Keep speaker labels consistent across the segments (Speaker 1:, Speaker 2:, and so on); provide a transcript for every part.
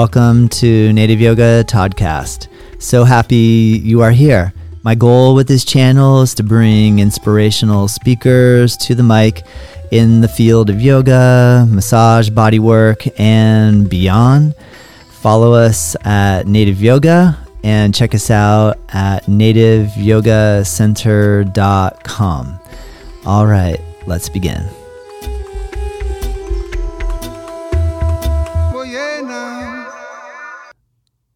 Speaker 1: Welcome to Native Yoga Toddcast. So happy you are here. My goal with this channel is to bring inspirational speakers to the mic in the field of yoga, massage, bodywork, and beyond. Follow us at Native Yoga and check us out at nativeyogacenter.com. All right, let's begin.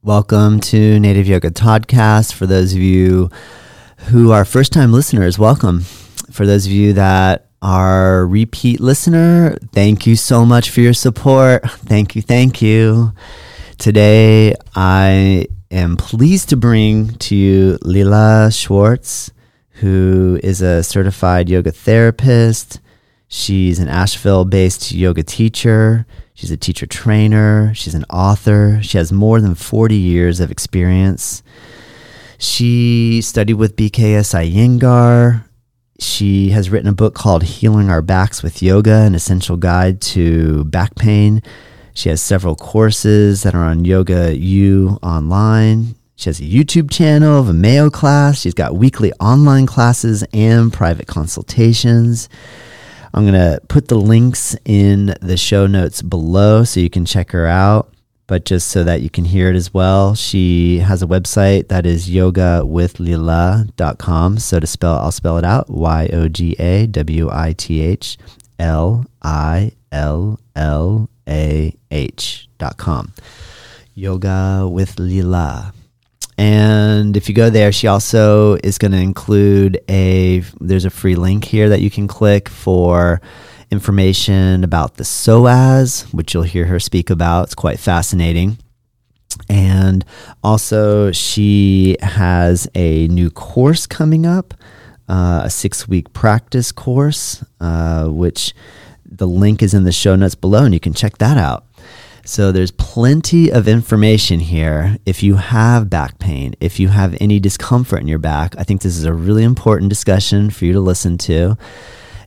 Speaker 1: Welcome to Native Yoga Podcast. For those of you who are first time listeners, welcome. For those of you that are repeat listener, thank you so much for your support. Thank you, thank you. Today, I am pleased to bring to you Lillah Schwartz, who is a certified yoga therapist. She's an Asheville based yoga teacher. She's a teacher trainer. She's an author. She has more than 40 years of experience. She studied with BKS Iyengar. She has written a book called Healing Our Backs with Yoga, an essential guide to back pain. She has several courses that are on Yoga U online. She has a YouTube channel, of a Vimeo class. She's got weekly online classes and private consultations. I'm going to put the links in the show notes below so you can check her out. But just so that you can hear it as well, she has a website that is yogawithlillah.com. So to spell, I'll spell it out Y O G A W I T H L I L L A H.com. Yoga with Lillah. And if you go there, she also is going to include a there's a free link here that you can click for information about the psoas, which you'll hear her speak about. It's quite fascinating. And also, she has a new course coming up, uh, a six week practice course, uh, which the link is in the show notes below, and you can check that out. So there's plenty of information here. If you have back pain, if you have any discomfort in your back, I think this is a really important discussion for you to listen to.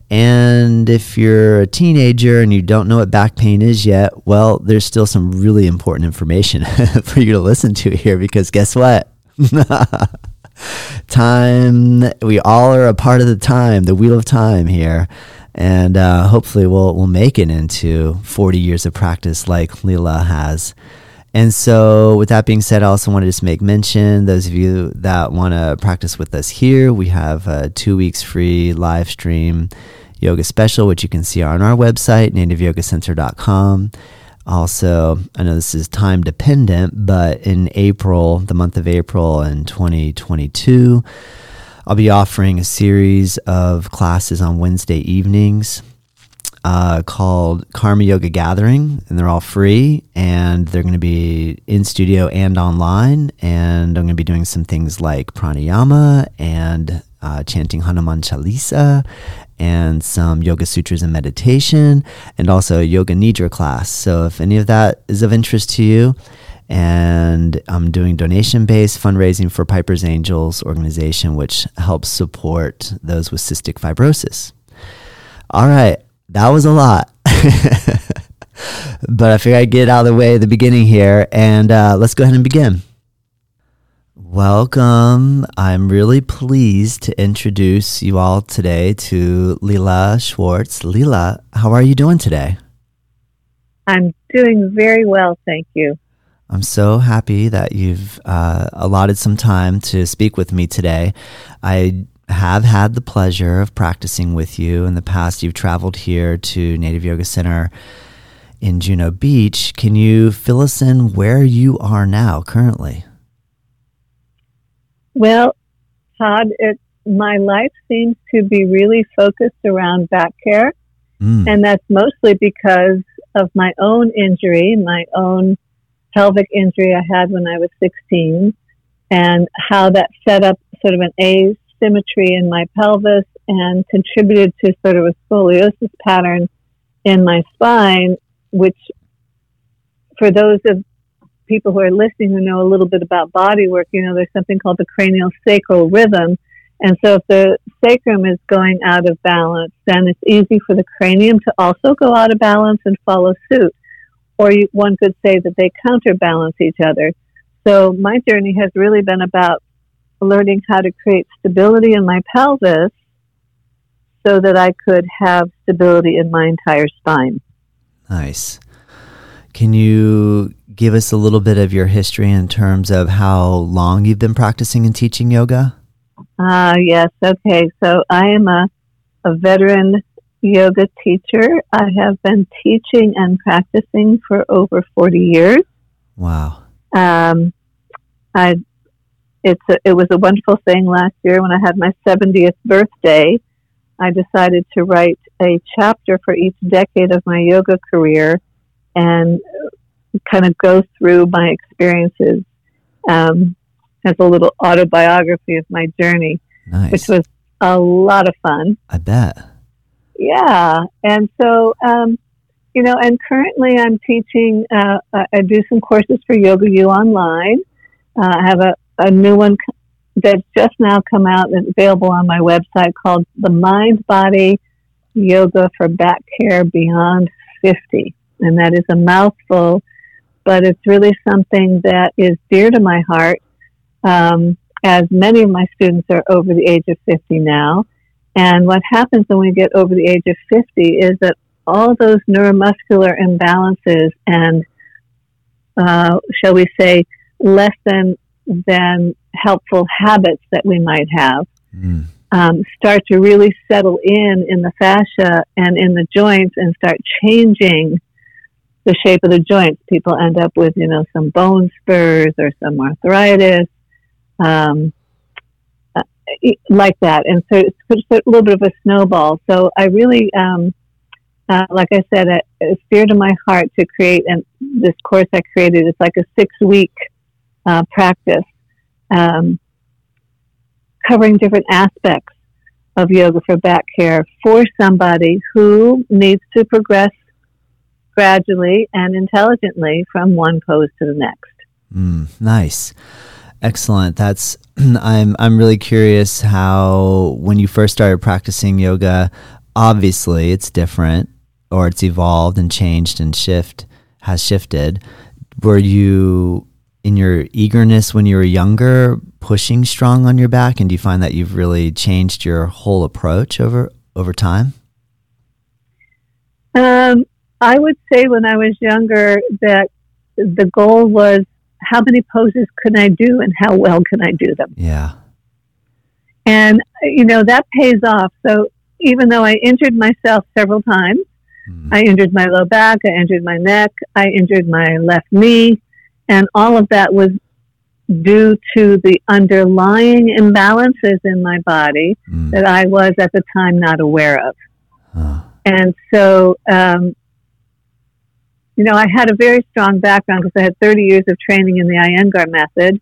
Speaker 1: And if you're a teenager and you don't know what back pain is yet, well, there's still some really important information for you to listen to here because guess what? time, we all are a part of the time, the wheel of time here and uh, hopefully we'll we'll make it into 40 years of practice like Lillah has. And so, with that being said, I also want to just make mention those of you that want to practice with us here, we have a two weeks free live stream yoga special, which you can see on our website, nativeyogacenter.com. Also, I know this is time dependent, but in April, the month of April in 2022, I'll be offering a series of classes on Wednesday evenings uh, called Karma Yoga Gathering, and they're all free, and they're going to be in studio and online. And I'm going to be doing some things like pranayama and uh, chanting Hanuman Chalisa and some yoga sutras and meditation, and also a yoga nidra class. So if any of that is of interest to you, and I'm doing donation based fundraising for Piper's Angels organization, which helps support those with cystic fibrosis. All right, that was a lot. but I figured I'd get out of the way at the beginning here, and uh, let's go ahead and begin. Welcome. I'm really pleased to introduce you all today to Lillah Schwartz. Lillah, how are you doing today?
Speaker 2: I'm doing very well, thank you.
Speaker 1: I'm so happy that you've uh, allotted some time to speak with me today. I have had the pleasure of practicing with you in the past. You've traveled here to Native Yoga Center in Juno Beach. Can you fill us in where you are now currently?
Speaker 2: Well, Todd, it, my life seems to be really focused around back care. Mm. And that's mostly because of my own injury, my own pelvic injury I had when I was 16 and how that set up sort of an asymmetry in my pelvis and contributed to sort of a scoliosis pattern in my spine, which for those of people who are listening who know a little bit about body work, you know, there's something called the cranial sacral rhythm. And so if the sacrum is going out of balance, then it's easy for the cranium to also go out of balance and follow suit or you, one could say that they counterbalance each other. So my journey has really been about learning how to create stability in my pelvis so that I could have stability in my entire spine.
Speaker 1: Nice. Can you give us a little bit of your history in terms of how long you've been practicing and teaching yoga?
Speaker 2: Ah, uh, yes. Okay. So I am a, a veteran yoga teacher. I have been teaching and practicing for over 40 years.
Speaker 1: Wow.
Speaker 2: Um, I, it's a, it was a wonderful thing last year when I had my 70th birthday. I decided to write a chapter for each decade of my yoga career and kind of go through my experiences um, as a little autobiography of my journey,
Speaker 1: nice.
Speaker 2: which was a lot of fun.
Speaker 1: I bet.
Speaker 2: Yeah. And so, um, you know, and currently I'm teaching, uh, I do some courses for Yoga U online. Uh, I have a, a new one that's just now come out that's available on my website called The Mind Body Yoga for Back Care Beyond 50. And that is a mouthful, but it's really something that is dear to my heart. Um, as many of my students are over the age of 50 now. And what happens when we get over the age of 50 is that all those neuromuscular imbalances and, uh, shall we say, less than, than helpful habits that we might have mm. um, start to really settle in in the fascia and in the joints and start changing the shape of the joints. People end up with, you know, some bone spurs or some arthritis. Um, like that. And so it's a little bit of a snowball. So I really, um, uh, like I said, it, it's dear to my heart to create and this course I created. It's like a six week uh, practice um, covering different aspects of yoga for back care for somebody who needs to progress gradually and intelligently from one pose to the next.
Speaker 1: Mm, nice. Excellent. That's I'm I'm really curious how when you first started practicing yoga, obviously it's different or it's evolved and changed and shift has shifted. Were you in your eagerness when you were younger pushing strong on your back and do you find that you've really changed your whole approach over over time?
Speaker 2: Um, I would say when I was younger that the goal was how many poses can I do and how well can I do them?
Speaker 1: Yeah.
Speaker 2: And, you know, that pays off. So even though I injured myself several times, mm. I injured my low back, I injured my neck, I injured my left knee, and all of that was due to the underlying imbalances in my body mm. that I was at the time not aware of. Huh. And so um, you know, I had a very strong background because I had 30 years of training in the Iyengar method,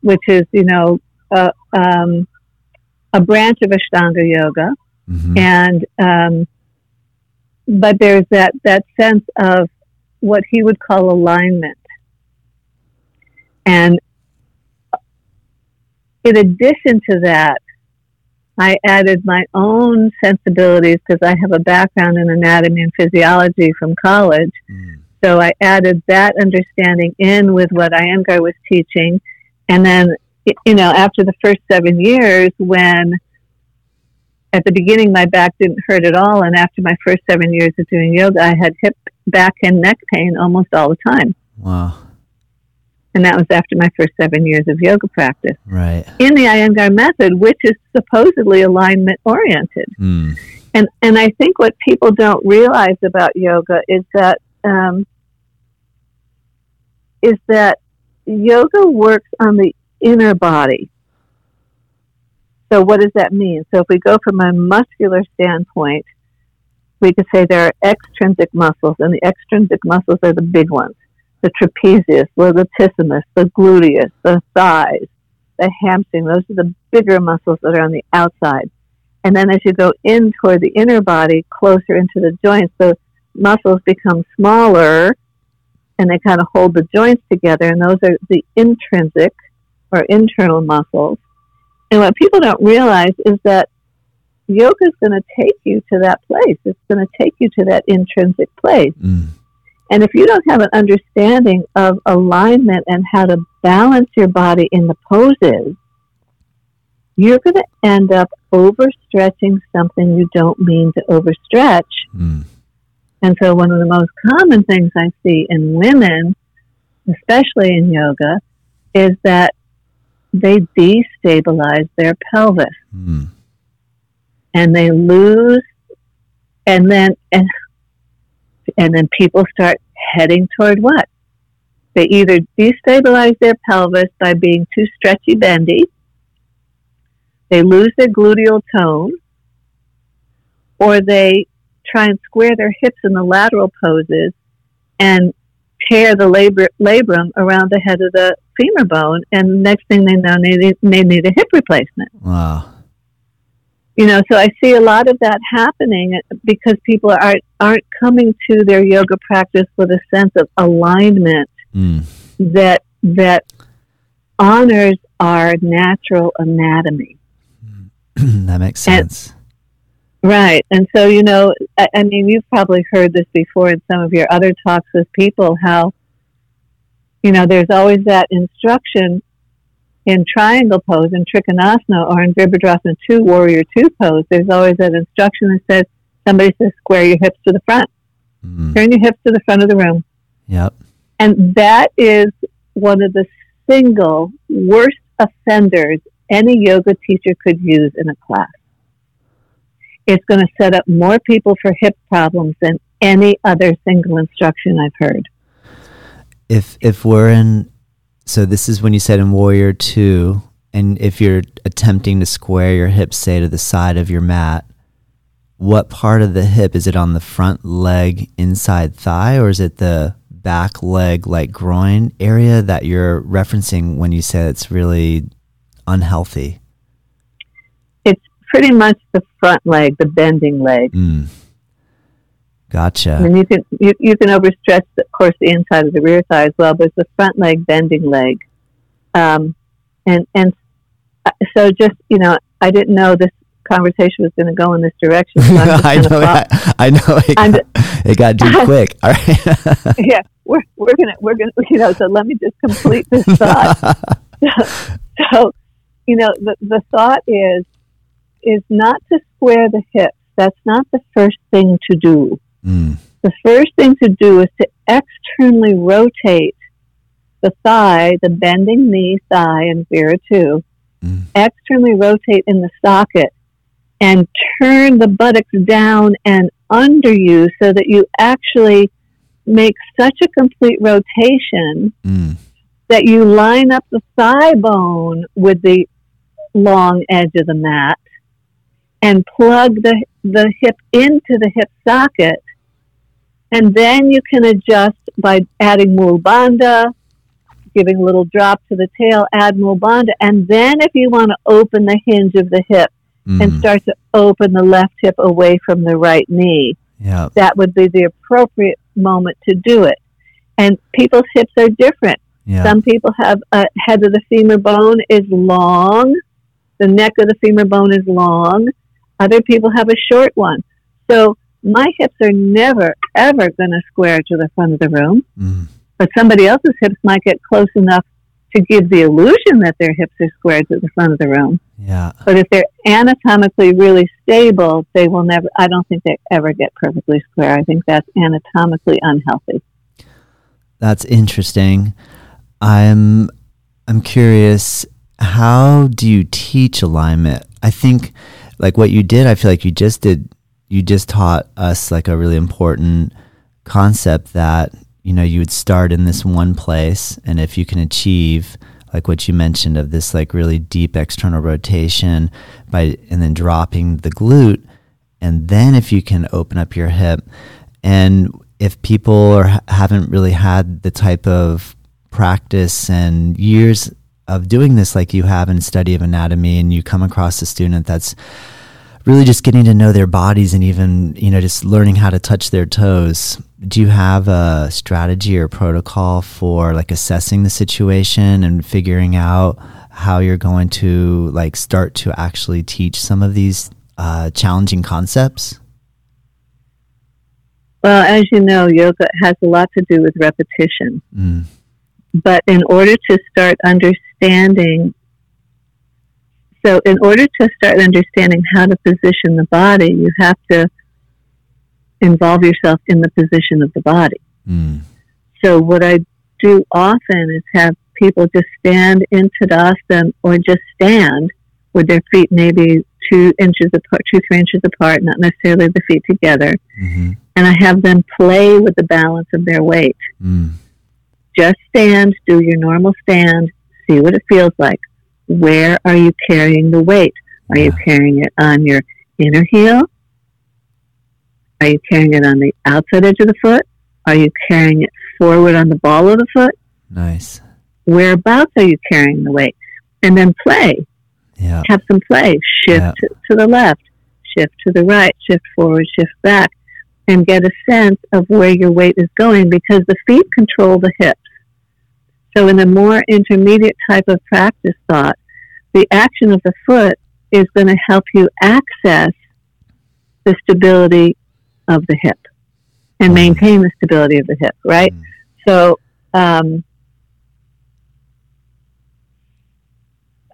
Speaker 2: which is, you know, a, um, a branch of Ashtanga yoga. Mm-hmm. And, um, but there's that, that sense of what he would call alignment. And in addition to that, I added my own sensibilities because I have a background in anatomy and physiology from college. Mm. So I added that understanding in with what Iyengar was teaching. And then, you know, after the first seven years, when at the beginning my back didn't hurt at all, and after my first seven years of doing yoga, I had hip, back, and neck pain almost all the time.
Speaker 1: Wow.
Speaker 2: And that was after my first seven years of yoga practice.
Speaker 1: Right.
Speaker 2: In the Iyengar method, which is supposedly alignment oriented. Mm. And, and I think what people don't realize about yoga is that um, is that yoga works on the inner body. So, what does that mean? So, if we go from a muscular standpoint, we could say there are extrinsic muscles, and the extrinsic muscles are the big ones the trapezius, the latissimus, the gluteus, the thighs, the hamstring. Those are the bigger muscles that are on the outside. And then as you go in toward the inner body, closer into the joints, the muscles become smaller and they kind of hold the joints together, and those are the intrinsic or internal muscles. And what people don't realize is that yoga is going to take you to that place. It's going to take you to that intrinsic place. Mm. And if you don't have an understanding of alignment and how to balance your body in the poses, you're going to end up overstretching something you don't mean to overstretch. Mm. And so, one of the most common things I see in women, especially in yoga, is that they destabilize their pelvis mm. and they lose, and then and and then people start heading toward what? They either destabilize their pelvis by being too stretchy bendy, they lose their gluteal tone, or they try and square their hips in the lateral poses and tear the labrum around the head of the femur bone, and next thing they know, they, they need a hip replacement.
Speaker 1: Wow.
Speaker 2: You know, so I see a lot of that happening because people aren't aren't coming to their yoga practice with a sense of alignment mm. that that honors our natural anatomy.
Speaker 1: that makes sense.
Speaker 2: And, right. And so, you know, I, I mean, you've probably heard this before in some of your other talks with people how, you know, there's always that instruction in triangle pose in Trikonasana or in Virabhadrasana 2, Warrior 2 pose. There's always that instruction that says, somebody says, square your hips to the front. Mm. Turn your hips to the front of the room.
Speaker 1: Yep.
Speaker 2: And that is one of the single worst offenders any yoga teacher could use in a class. It's going to set up more people for hip problems than any other single instruction I've heard.
Speaker 1: If if we're in so this is when you said in Warrior 2 and if you're attempting to square your hips say to the side of your mat, what part of the hip is it on the front leg inside thigh or is it the back leg like groin area that you're referencing when you say it's really unhealthy?
Speaker 2: Pretty much the front leg, the bending leg.
Speaker 1: Mm. Gotcha.
Speaker 2: And you can you, you can overstretch, of course, the inside of the rear thigh as well, but it's the front leg bending leg. Um, and and uh, so just you know, I didn't know this conversation was going to go in this direction. So
Speaker 1: I know. I, I, know. It got, it got too quick. All right.
Speaker 2: yeah, we're we're gonna we're gonna you know. So let me just complete this thought. so you know, the, the thought is, is not to square the hips. That's not the first thing to do. Mm. The first thing to do is to externally rotate the thigh, the bending knee thigh and Vira too, mm. externally rotate in the socket and turn the buttocks down and under you so that you actually make such a complete rotation mm. that you line up the thigh bone with the long edge of the mat and plug the, the hip into the hip socket. And then you can adjust by adding mul bandha, giving a little drop to the tail, add mul bandha. And then if you want to open the hinge of the hip mm. and start to open the left hip away from the right knee, that would be the appropriate moment to do it. And people's hips are different. Yep. Some people have a head of the femur bone is long the neck of the femur bone is long. Other people have a short one. So my hips are never, ever going to square to the front of the room. Mm. But somebody else's hips might get close enough to give the illusion that their hips are squared to the front of the room.
Speaker 1: Yeah.
Speaker 2: But if they're anatomically really stable, they will never, I don't think they ever get perfectly square. I think that's anatomically unhealthy.
Speaker 1: That's interesting. I'm, I'm curious how do you teach alignment? I think like what you did, I feel like you just did, you just taught us like a really important concept that, you know, you would start in this one place. And if you can achieve, like what you mentioned of this like really deep external rotation by, and then dropping the glute. And then if you can open up your hip and if people are, haven't really had the type of practice and years of doing this like you have in study of anatomy and you come across a student that's really just getting to know their bodies and even you know just learning how to touch their toes do you have a strategy or protocol for like assessing the situation and figuring out how you're going to like start to actually teach some of these uh, challenging concepts
Speaker 2: Well, as you know, yoga has a lot to do with repetition. Mm. But in order to start understanding, so in order to start understanding how to position the body, you have to involve yourself in the position of the body. Mm. So what I do often is have people just stand in Tadasana or just stand with their feet maybe two inches apart, two, three inches apart, not necessarily the feet together. Mm-hmm. And I have them play with the balance of their weight. Mm. Just stand, do your normal stand, see what it feels like. Where are you carrying the weight? Are yeah. you carrying it on your inner heel? Are you carrying it on the outside edge of the foot? Are you carrying it forward on the ball of the foot?
Speaker 1: Nice.
Speaker 2: Whereabouts are you carrying the weight? And then play.
Speaker 1: Yeah.
Speaker 2: Have some play. Shift yeah. to, to the left, shift to the right, shift forward, shift back, and get a sense of where your weight is going because the feet control the hips. So, in a more intermediate type of practice thought, the action of the foot is going to help you access the stability of the hip and mm-hmm. maintain the stability of the hip, right? Mm. So, um,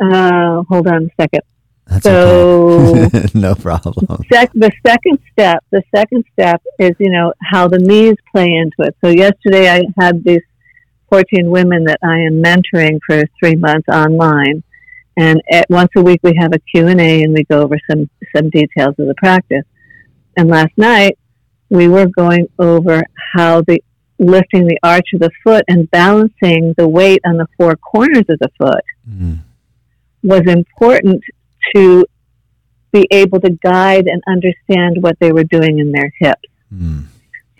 Speaker 2: uh, hold on a second.
Speaker 1: That's so okay. no problem.
Speaker 2: Sec- the second step, the second step is you know how the knees play into it. So yesterday I had this 14 women that I am mentoring for three months online. And at, once a week we have a Q&A and we go over some, some details of the practice. And last night we were going over how the lifting the arch of the foot and balancing the weight on the four corners of the foot mm-hmm. was important to be able to guide and understand what they were doing in their hips. Mm.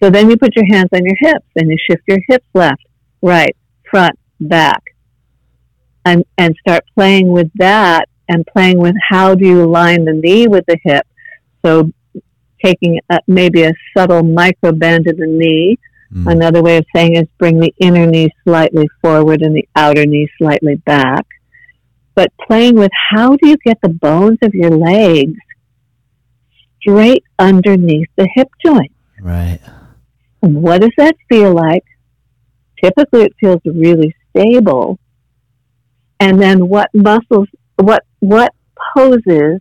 Speaker 2: So then you put your hands on your hips and you shift your hips left right, front, back, and, and start playing with that and playing with how do you align the knee with the hip. So taking a, maybe a subtle micro bend of the knee. Mm. Another way of saying is bring the inner knee slightly forward and the outer knee slightly back but playing with how do you get the bones of your legs straight underneath the hip joint?
Speaker 1: Right.
Speaker 2: What does that feel like? Typically, it feels really stable. And then, what muscles, what what poses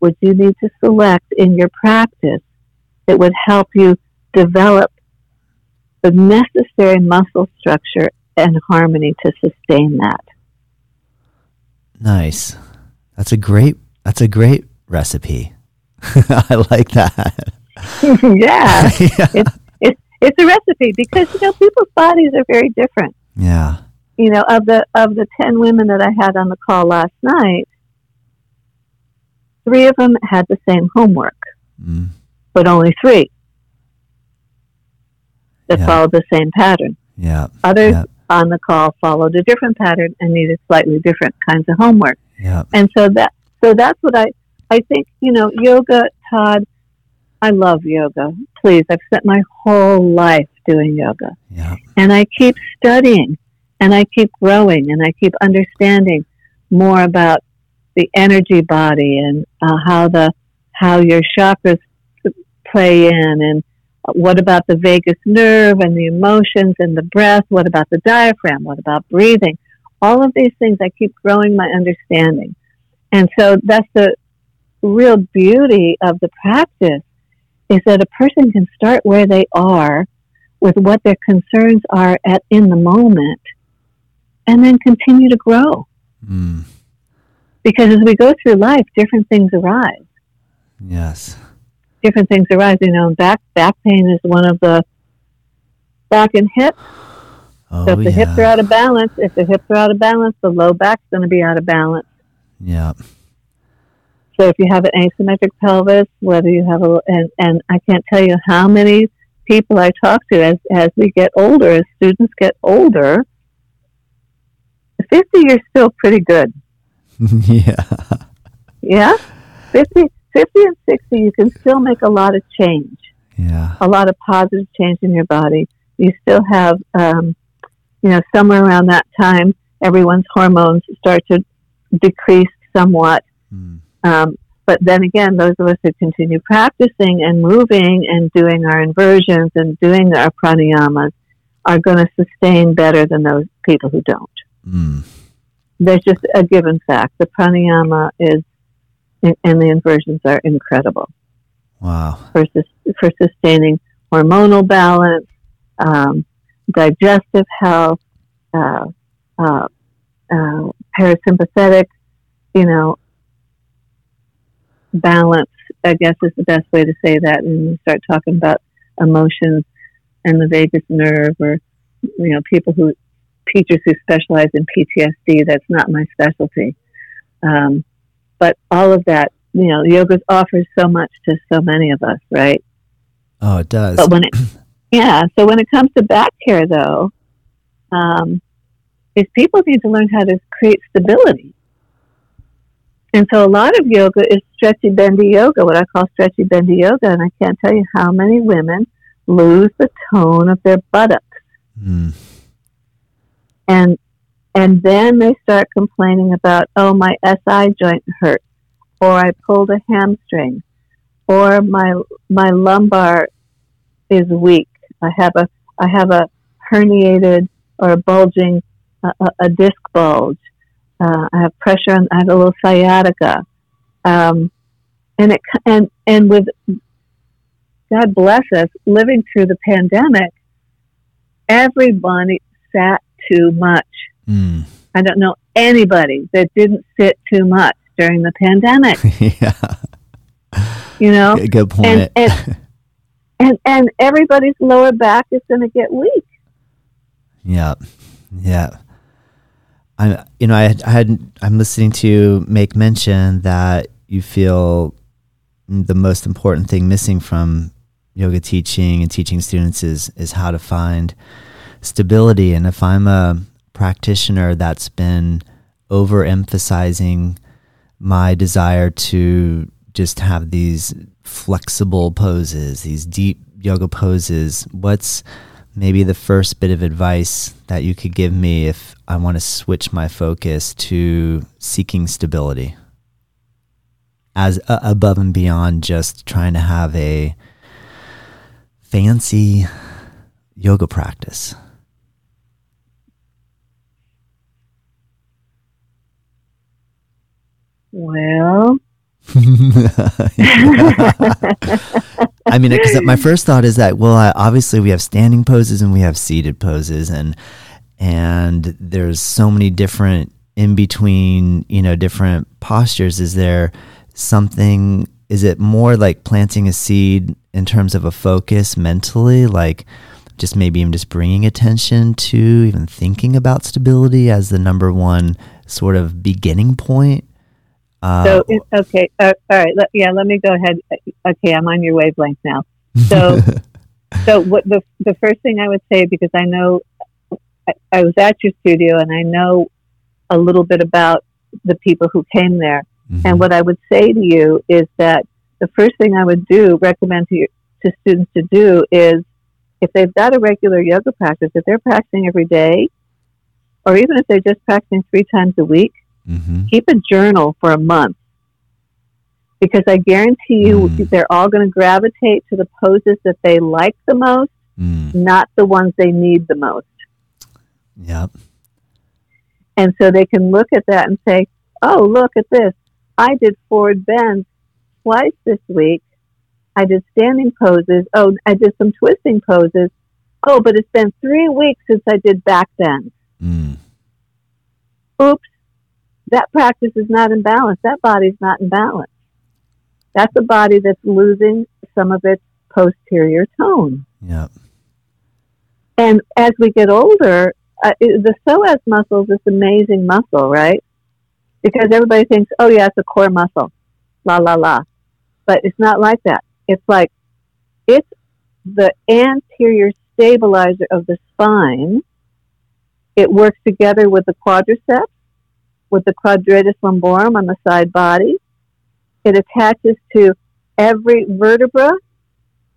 Speaker 2: would you need to select in your practice that would help you develop the necessary muscle structure and harmony to sustain that?
Speaker 1: Nice. That's a great. That's a great recipe. I like that.
Speaker 2: yeah, yeah. It's, it's a recipe because you know people's bodies are very different.
Speaker 1: Yeah.
Speaker 2: You know, of the of the ten women that I had on the call last night, three of them had the same homework, mm. but only three that yeah. followed the same pattern.
Speaker 1: Yeah.
Speaker 2: Others yeah on the call followed a different pattern and needed slightly different kinds of homework.
Speaker 1: Yeah.
Speaker 2: And so that so that's what I I think, you know, yoga, Todd, I love yoga. Please, I've spent my whole life doing yoga.
Speaker 1: Yeah.
Speaker 2: And I keep studying and I keep growing and I keep understanding more about the energy body and uh, how the how your chakras play in and what about the vagus nerve and the emotions and the breath? What about the diaphragm? What about breathing? All of these things, I keep growing my understanding. And so that's the real beauty of the practice is that a person can start where they are with what their concerns are at in the moment and then continue to grow. Mm. Because as we go through life, different things arise.
Speaker 1: Yes
Speaker 2: different things arise. You know, back back pain is one of the back and hip. Oh, so if the yeah. hips are out of balance, if the hips are out of balance, the low back's going to be out of balance.
Speaker 1: Yeah.
Speaker 2: So if you have an asymmetric pelvis, whether you have a and and I can't tell you how many people I talk to as as we get older, as students get older. Fifty, you're still pretty good.
Speaker 1: yeah.
Speaker 2: Yeah. Fifty 50 and 60, you can still make a lot of change.
Speaker 1: Yeah.
Speaker 2: A lot of positive change in your body. You still have, um, you know, somewhere around that time, everyone's hormones start to decrease somewhat. Mm. Um, but then again, those of us who continue practicing and moving and doing our inversions and doing our pranayamas are going to sustain better than those people who don't. Mm. There's just a given fact. The pranayama is, and the inversions are incredible.
Speaker 1: Wow.
Speaker 2: For, for sustaining hormonal balance, um, digestive health, uh, uh, uh, parasympathetic, you know, balance, I guess is the best way to say that. And you start talking about emotions and the vagus nerve or, you know, people who, teachers who specialize in PTSD, that's not my specialty. Um, but all of that, you know, yoga offers so much to so many of us, right?
Speaker 1: Oh, it does.
Speaker 2: But when it, yeah, so when it comes to back care, though, um, is people need to learn how to create stability. And so a lot of yoga is stretchy bendy yoga, what I call stretchy bendy yoga. And I can't tell you how many women lose the tone of their buttocks. Mm. And and then they start complaining about, oh, my SI joint hurts, or I pulled a hamstring, or my my lumbar is weak. I have a I have a herniated or a bulging a, a disc bulge. Uh, I have pressure on, I have a little sciatica. Um, and it, and, and with, God bless us, living through the pandemic, everybody sat too much. Mm. I don't know anybody that didn't sit too much during the pandemic. yeah. You know?
Speaker 1: Good point.
Speaker 2: And, and, and, and everybody's lower back is going to get weak.
Speaker 1: Yeah. Yeah. I, you know, I, I had, I'm listening to make mention that you feel the most important thing missing from yoga teaching and teaching students is is how to find stability. And if I'm a practitioner that's been overemphasizing my desire to just have these flexible poses, these deep yoga poses, what's maybe the first bit of advice that you could give me if I want to switch my focus to seeking stability as uh, above and beyond just trying to have a fancy yoga practice.
Speaker 2: Well,
Speaker 1: I mean, because my first thought is that well, I, obviously we have standing poses and we have seated poses, and and there's so many different in between, you know, different postures. Is there something? Is it more like planting a seed in terms of a focus mentally, like? Just maybe I'm just bringing attention to even thinking about stability as the number one sort of beginning point
Speaker 2: uh, so okay, uh, all right. Let, yeah, let me go ahead. Okay, I'm on your wavelength now. So, so what the the first thing I would say because I know I, I, was at your studio and I know a little bit about the people who came there. Mm-hmm. And what I would say to you is that the first thing I would do recommend to you, to students to do is if they've got a regular yoga practice, if they're practicing every day, or even if they're just practicing three times a week, Mm-hmm. Keep a journal for a month because I guarantee you mm. they're all going to gravitate to the poses that they like the most, mm. not the ones they need the most.
Speaker 1: Yep.
Speaker 2: And so they can look at that and say, oh, look at this. I did forward bends twice this week. I did standing poses. Oh, I did some twisting poses. Oh, but it's been three weeks since I did back bends. Mm. Oops, that practice is not in balance. That body's not in balance. That's a body that's losing some of its posterior tone.
Speaker 1: Yeah.
Speaker 2: And as we get older, uh, the psoas muscle is this amazing muscle, right? Because everybody thinks, oh, yeah, it's a core muscle, la, la, la. But it's not like that. It's like it's the anterior stabilizer of the spine. It works together with the quadriceps with the quadratus lumborum on the side body. It attaches to every vertebra,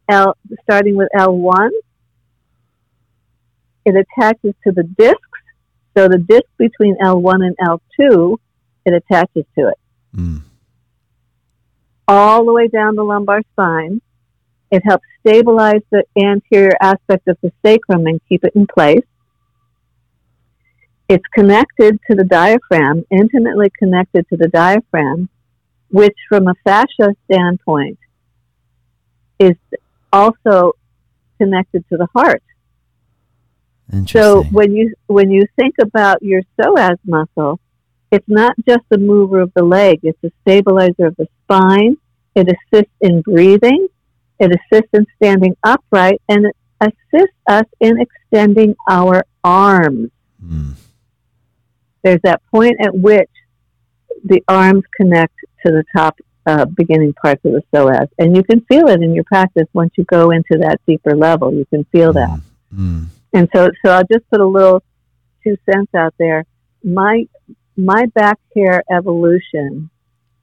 Speaker 2: L, starting with L1. It attaches to the discs. So the disc between L1 and L2, it attaches to it. Mm. all the way down the lumbar spine. It helps stabilize the anterior aspect of the sacrum and keep it in place. It's connected to the diaphragm, intimately connected to the diaphragm, which from a fascia standpoint is also connected to the heart. So when you when you think about your psoas muscle, it's not just a mover of the leg; it's a stabilizer of the spine. It assists in breathing. It assists in standing upright, and it assists us in extending our arms. Mm. There's that point at which the arms connect to the top uh, beginning parts of the psoas, and you can feel it in your practice once you go into that deeper level. You can feel that. Mm. And so, so I'll just put a little two cents out there. My my back care evolution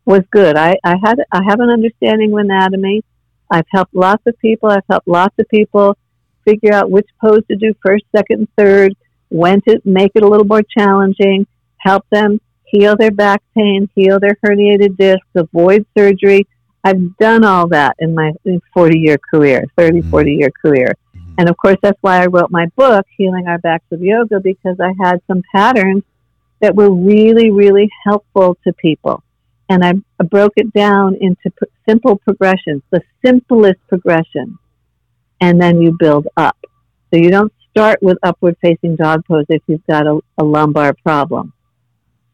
Speaker 2: was good. I, I had I have an understanding of anatomy. I've helped lots of people. I've helped lots of people figure out which pose to do first, second, third, when to make it a little more challenging, help them heal their back pain, heal their herniated discs, avoid surgery. I've done all that in my 40 year career, 30, mm-hmm. 40 year career. Mm-hmm. And of course, that's why I wrote my book, Healing Our Backs with Yoga, because I had some patterns that were really, really helpful to people. And I broke it down into simple progressions, the simplest progression, and then you build up. So you don't start with upward facing dog pose if you've got a, a lumbar problem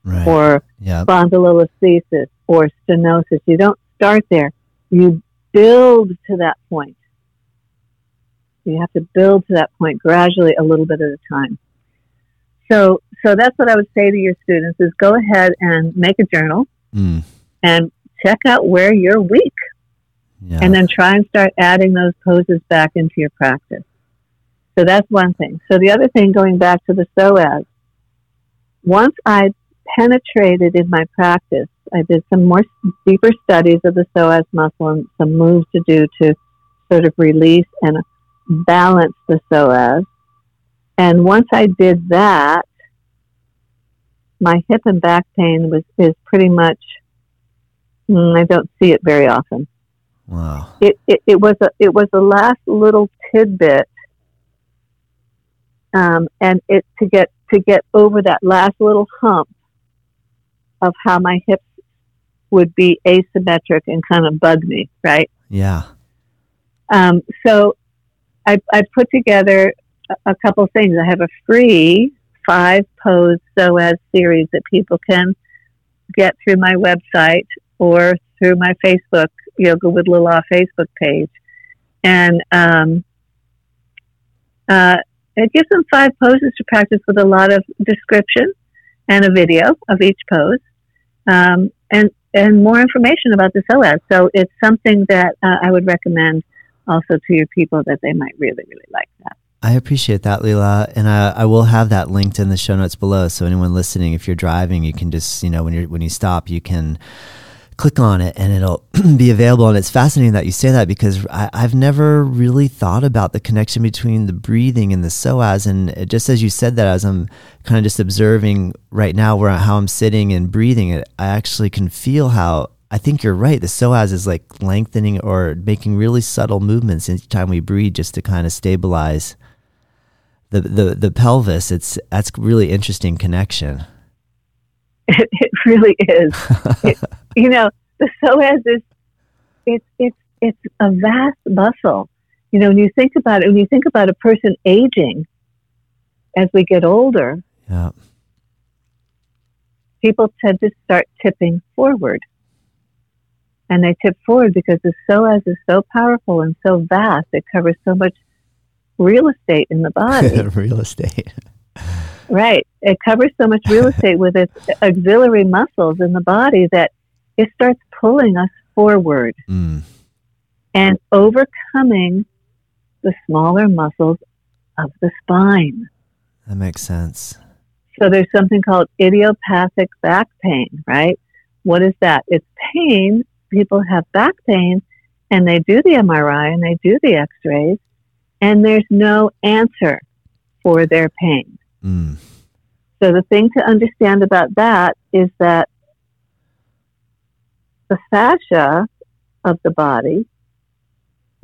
Speaker 2: right. or yep. spondylolisthesis or stenosis. You don't start there. You build to that point. You have to build to that point gradually, a little bit at a time. So, so that's what I would say to your students: is go ahead and make a journal mm. and check out where you're weak, yeah. and then try and start adding those poses back into your practice. So that's one thing. So the other thing, going back to the psoas, once I penetrated in my practice, I did some more deeper studies of the psoas muscle and some moves to do to sort of release and balance the psoas. And once I did that, my hip and back pain was is pretty much mm, I don't see it very often.
Speaker 1: Wow.
Speaker 2: It, it it was a it was the last little tidbit um, and it to get to get over that last little hump of how my hips would be asymmetric and kind of bug me, right?
Speaker 1: Yeah.
Speaker 2: Um, so I, I put together a, a couple things. I have a free five pose psoas series that people can get through my website or through my Facebook Yoga with Lillah Facebook page, and um, uh, it gives them five poses to practice with a lot of description and a video of each pose, um, and and more information about the psoas. So it's something that uh, I would recommend also to your people that they might really really like that.
Speaker 1: I appreciate that, Lillah, and I, I will have that linked in the show notes below. So anyone listening, if you're driving, you can just you know when you when you stop, you can click on it and it'll be available. And it's fascinating that you say that because I, have never really thought about the connection between the breathing and the psoas. And just as you said that, as I'm kind of just observing right now where how I'm sitting and breathing, it I actually can feel how I think you're right. The psoas is like lengthening or making really subtle movements each time we breathe, just to kind of stabilize the the, the pelvis. It's that's really interesting connection.
Speaker 2: It, it really is. It, you know, the psoas is it's it's it's a vast muscle. You know, when you think about it, when you think about a person aging as we get older,
Speaker 1: yeah.
Speaker 2: people tend to start tipping forward. And they tip forward because the psoas is so powerful and so vast. It covers so much real estate in the body.
Speaker 1: real estate.
Speaker 2: right. It covers so much real estate with its auxiliary muscles in the body that it starts pulling us forward mm. and overcoming the smaller muscles of the spine.
Speaker 1: That makes sense.
Speaker 2: So there's something called idiopathic back pain, right? What is that? It's pain. People have back pain and they do the MRI and they do the x rays, and there's no answer for their pain. Mm. So the thing to understand about that is that the fascia of the body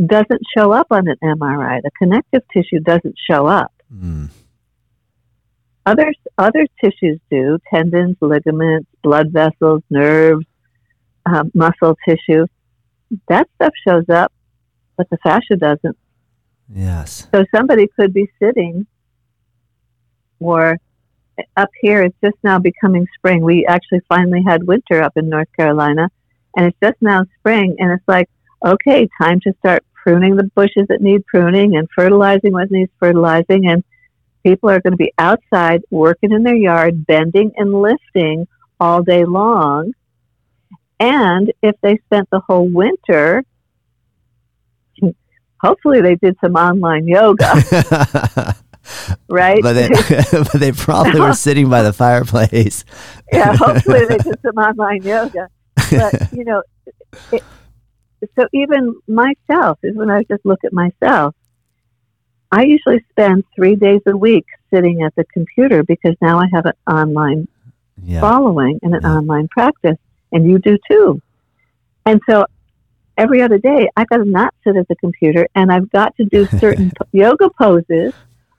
Speaker 2: doesn't show up on an MRI. The connective tissue doesn't show up. Mm. Other, other tissues do tendons, ligaments, blood vessels, nerves, uh, muscle tissue. That stuff shows up, but the fascia doesn't.
Speaker 1: Yes.
Speaker 2: So somebody could be sitting, or up here, it's just now becoming spring. We actually finally had winter up in North Carolina, and it's just now spring, and it's like, okay, time to start pruning the bushes that need pruning and fertilizing what needs fertilizing. And people are going to be outside working in their yard, bending and lifting all day long. And if they spent the whole winter, hopefully they did some online yoga. right?
Speaker 1: But they, but they probably were sitting by the fireplace.
Speaker 2: yeah, hopefully they did some online yoga. But, you know, it, so even myself is when I just look at myself. I usually spend three days a week sitting at the computer because now I have an online yeah. following and an yeah. online practice, and you do too. And so every other day, I've got to not sit at the computer, and I've got to do certain yoga poses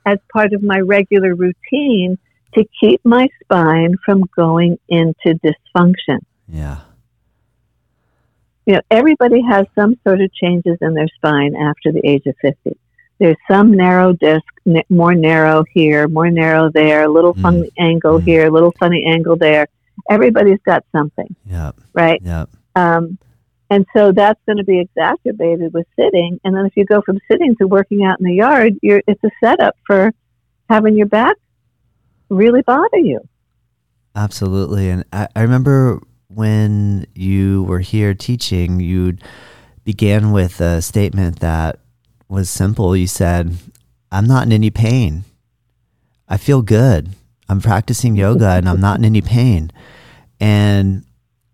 Speaker 2: as part of my regular routine to keep my spine from going into dysfunction.
Speaker 1: Yeah
Speaker 2: you know, everybody has some sort of changes in their spine after the age of 50. There's some narrow disc, more narrow here, more narrow there, a little mm. funny angle mm. here, a little funny angle there. Everybody's got something.
Speaker 1: Yeah.
Speaker 2: Right?
Speaker 1: Yeah.
Speaker 2: Um, and so that's going to be exacerbated with sitting. And then if you go from sitting to working out in the yard, you're, it's a setup for having your back really bother you.
Speaker 1: Absolutely. And I, I remember when you were here teaching, you began with a statement that was simple. You said, I'm not in any pain. I feel good. I'm practicing yoga and I'm not in any pain. And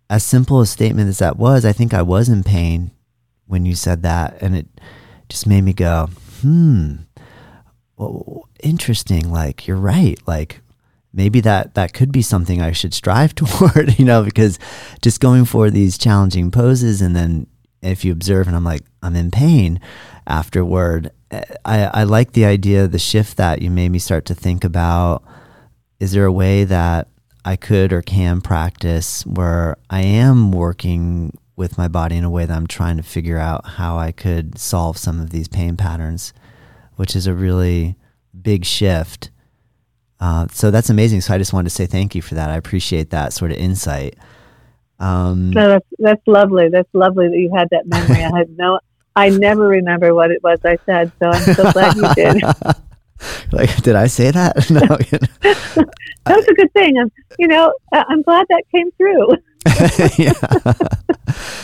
Speaker 1: as simple a statement as that was, I think I was in pain when you said that. And it just made me go, hmm, well, interesting. Like, you're right. Like, maybe that that could be something I should strive toward, you know, because just going for these challenging poses and then if you observe and I'm like I'm in pain afterward, I I like the idea the shift that you made me start to think about is there a way that I could or can practice where I am working with my body in a way that I'm trying to figure out how I could solve some of these pain patterns, which is a really big shift uh, so that's amazing. So I just wanted to say thank you for that. I appreciate that sort of insight.
Speaker 2: Um, no, that's that's lovely. That's lovely that you had that memory. I had no, I never remember what it was I said. So I'm so glad you did.
Speaker 1: like, did I say that? No.
Speaker 2: that was a good thing. I'm, you know, I'm glad that came through.
Speaker 1: yeah,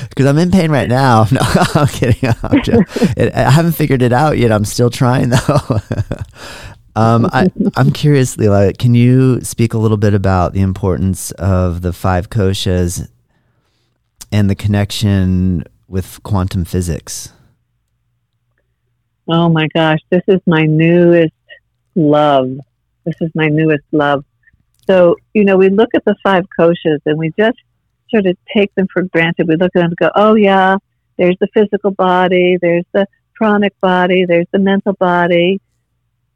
Speaker 1: because I'm in pain right now. No, I'm kidding. I'm just, it, I haven't figured it out yet. I'm still trying though. Um, I, I'm curious, Lillah, can you speak a little bit about the importance of the five koshas and the connection with quantum physics?
Speaker 2: Oh my gosh, this is my newest love. This is my newest love. So, you know, we look at the five koshas and we just sort of take them for granted. We look at them and go, oh, yeah, there's the physical body, there's the pranic body, there's the mental body,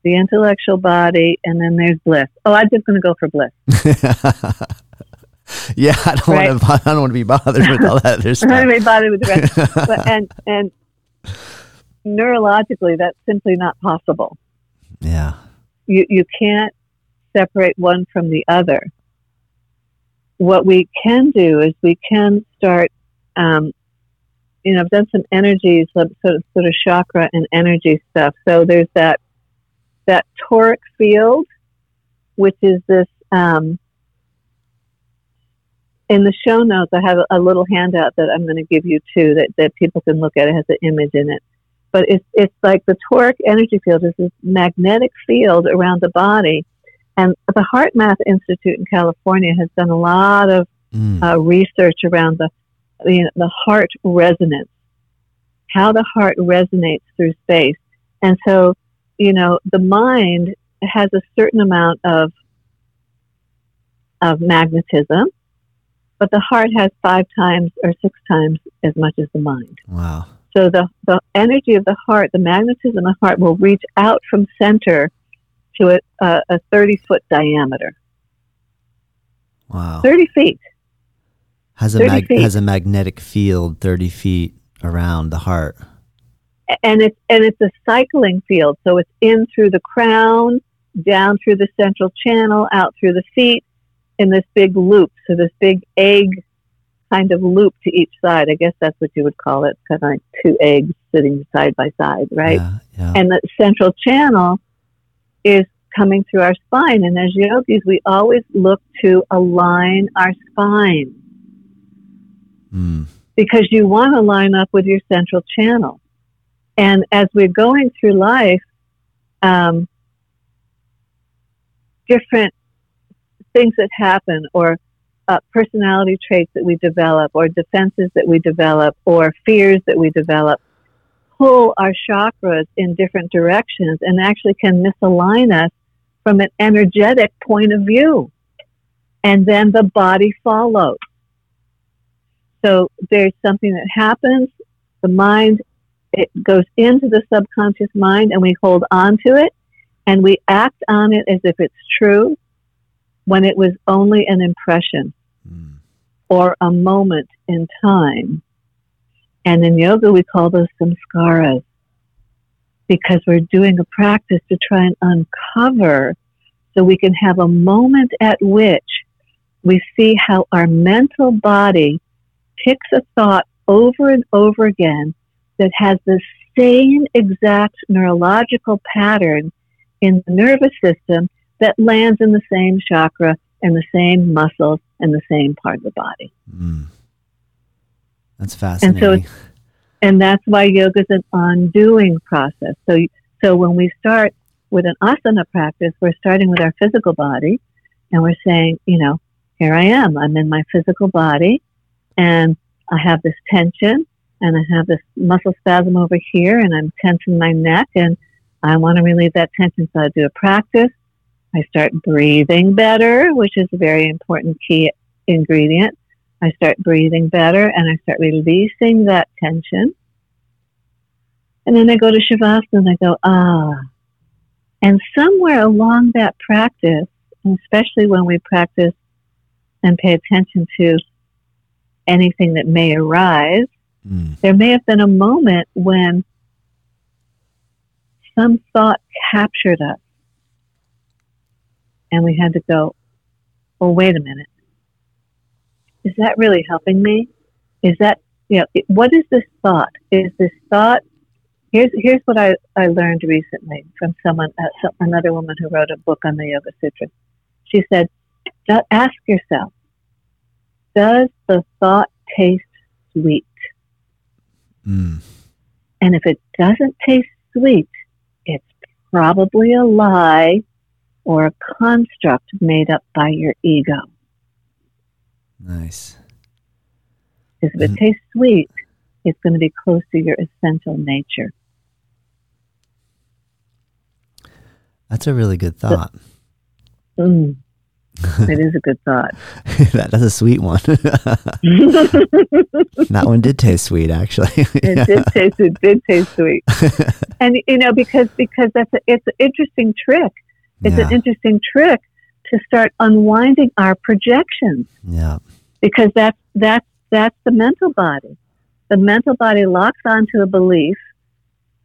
Speaker 2: the intellectual body, and then there's bliss. Oh, I'm just going to go for bliss.
Speaker 1: yeah, I don't right? want to. I don't want to be bothered with all that other stuff.
Speaker 2: I don't want to be bothered with the rest. but, and and neurologically, that's simply not possible.
Speaker 1: Yeah,
Speaker 2: you you can't separate one from the other. What we can do is we can start. Um, you know, I've done some energies, sort of, sort of chakra and energy stuff. So there's that that toric field, which is this. Um, in the show notes, I have a little handout that I'm going to give you too, that, that people can look at. It has an image in it, but it's it's like the toric energy field is this magnetic field around the body, and the HeartMath Institute in California has done a lot of mm. uh, research around the you know, the heart resonance, how the heart resonates through space, and so you know, the mind has a certain amount of of magnetism, but the heart has five times or six times as much as the mind.
Speaker 1: Wow.
Speaker 2: So the, the energy of the heart, the magnetism of the heart will reach out from center to a, a, a 30 foot diameter.
Speaker 1: Wow.
Speaker 2: 30 feet.
Speaker 1: Has a, mag- has a magnetic field 30 feet around the heart.
Speaker 2: And it's, and it's a cycling field. So it's in through the crown, down through the central channel, out through the feet, in this big loop. So this big egg kind of loop to each side. I guess that's what you would call it. Kind of like two eggs sitting side by side, right?
Speaker 1: Yeah, yeah.
Speaker 2: And the central channel is coming through our spine. And as yogis, we always look to align our spine
Speaker 1: Mm.
Speaker 2: because you want to line up with your central channel. And as we're going through life, um, different things that happen or uh, personality traits that we develop or defenses that we develop or fears that we develop pull our chakras in different directions and actually can misalign us from an energetic point of view. And then the body follows. So there's something that happens, the mind, it goes into the subconscious mind and we hold on to it and we act on it as if it's true when it was only an impression Or a moment in time. And in yoga, we call those samskaras because we're doing a practice to try and uncover so we can have a moment at which we see how our mental body picks a thought over and over again that has the same exact neurological pattern in the nervous system that lands in the same chakra and the same muscles and the same part of the body.
Speaker 1: Mm. That's fascinating.
Speaker 2: And so, and that's why yoga is an undoing process. So, so when we start with an asana practice, we're starting with our physical body, and we're saying, you know, here I am. I'm in my physical body, and I have this tension, and I have this muscle spasm over here, and I'm tensing my neck, and I want to relieve that tension. So I do a practice. I start breathing better, which is a very important key ingredient. I start breathing better and I start releasing that tension. And then I go to Shavasana and I go, ah. And somewhere along that practice, and especially when we practice and pay attention to anything that may arise,
Speaker 1: Mm.
Speaker 2: there may have been a moment when some thought captured us. And we had to go, well, wait a minute. Is that really helping me? Is that, you know, it- what is this thought? Is this thought, here's, here's what I, I learned recently from someone, uh, some, another woman who wrote a book on the Yoga Sutras. She said, ask yourself, does the thought taste sweet?
Speaker 1: Mm.
Speaker 2: And if it doesn't taste sweet, it's probably a lie or a construct made up by your ego.
Speaker 1: Nice.
Speaker 2: Because if it
Speaker 1: Mhm.
Speaker 2: tastes sweet, it's going to be close to your essential nature.
Speaker 1: That's a really good thought.
Speaker 2: Mm. it is a good thought.
Speaker 1: that, that's a sweet one. that one did taste sweet, actually.
Speaker 2: It did taste. It did taste sweet, and you know because because that's a, it's an interesting trick. It's
Speaker 1: yeah.
Speaker 2: an interesting trick to start unwinding our projections.
Speaker 1: yeah.
Speaker 2: because that's that's that's the mental body. The mental body locks onto a belief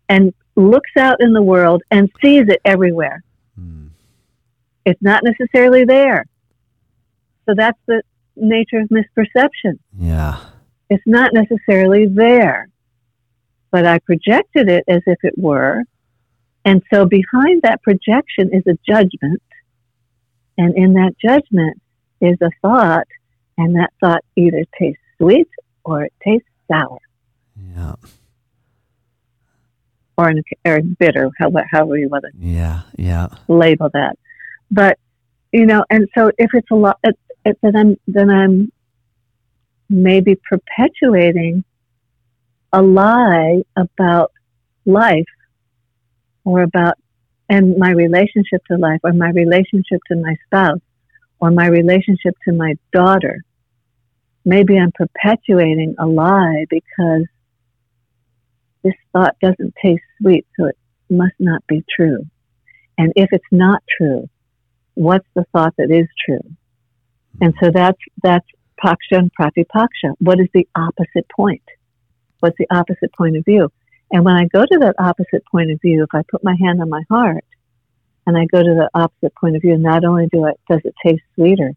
Speaker 2: and looks out in the world and sees it everywhere.
Speaker 1: Mm.
Speaker 2: It's not necessarily there. So that's the nature of misperception.
Speaker 1: Yeah.
Speaker 2: It's not necessarily there. But I projected it as if it were. And so behind that projection is a judgment. And in that judgment is a thought. And that thought either tastes sweet or it tastes sour
Speaker 1: Yeah.
Speaker 2: or, in, or bitter, however, however you want to
Speaker 1: Yeah. Yeah.
Speaker 2: label that. But you know, and so if it's a lot, it, it, then I'm then I'm maybe perpetuating a lie about life or about and my relationship to life or my relationship to my spouse or my relationship to my daughter maybe I'm perpetuating a lie because this thought doesn't taste sweet, so it must not be true. And if it's not true, what's the thought that is true? And so that's, that's paksha and pratipaksha. What is the opposite point? What's the opposite point of view? And when I go to that opposite point of view, if I put my hand on my heart and I go to the opposite point of view, not only do it, does it taste sweeter,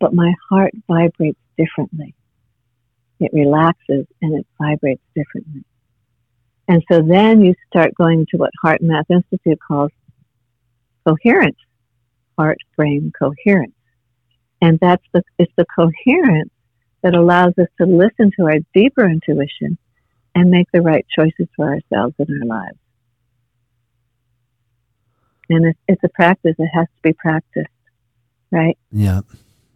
Speaker 2: but my heart vibrates differently. It relaxes and it vibrates differently. And so then you start going to what HeartMath Institute calls coherence, heart brain coherence. And that's the, it's the coherence that allows us to listen to our deeper intuition and make the right choices for ourselves in our lives. And it's, it's a practice. It has to be practiced, right?
Speaker 1: Yeah.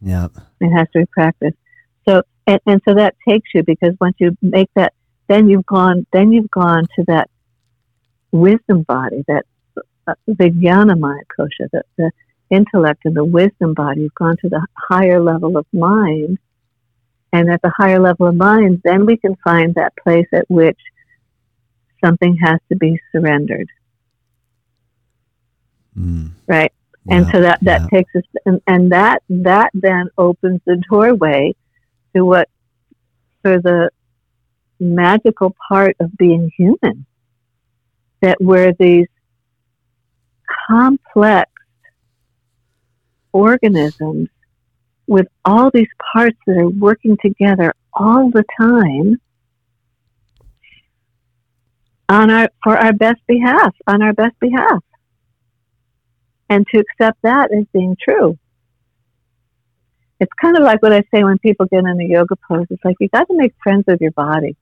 Speaker 1: Yeah.
Speaker 2: It has to be practiced. So, and, and so that takes you because once you make that, then you've gone, then you've gone to that wisdom body, that uh, Vijnanamaya kosha, the, the intellect and the wisdom body. You've gone to the higher level of mind. And at the higher level of mind, then we can find that place at which something has to be surrendered. Mm. Right? and so that, that yeah. takes us, and, and that, that then opens the doorway to what, for the magical part of being human, that we're these complex organisms with all these parts that are working together all the time on our for our best behalf on our best behalf and to accept that as being true. It's kind of like what I say when people get in a yoga pose. It's like you got to make friends with your body.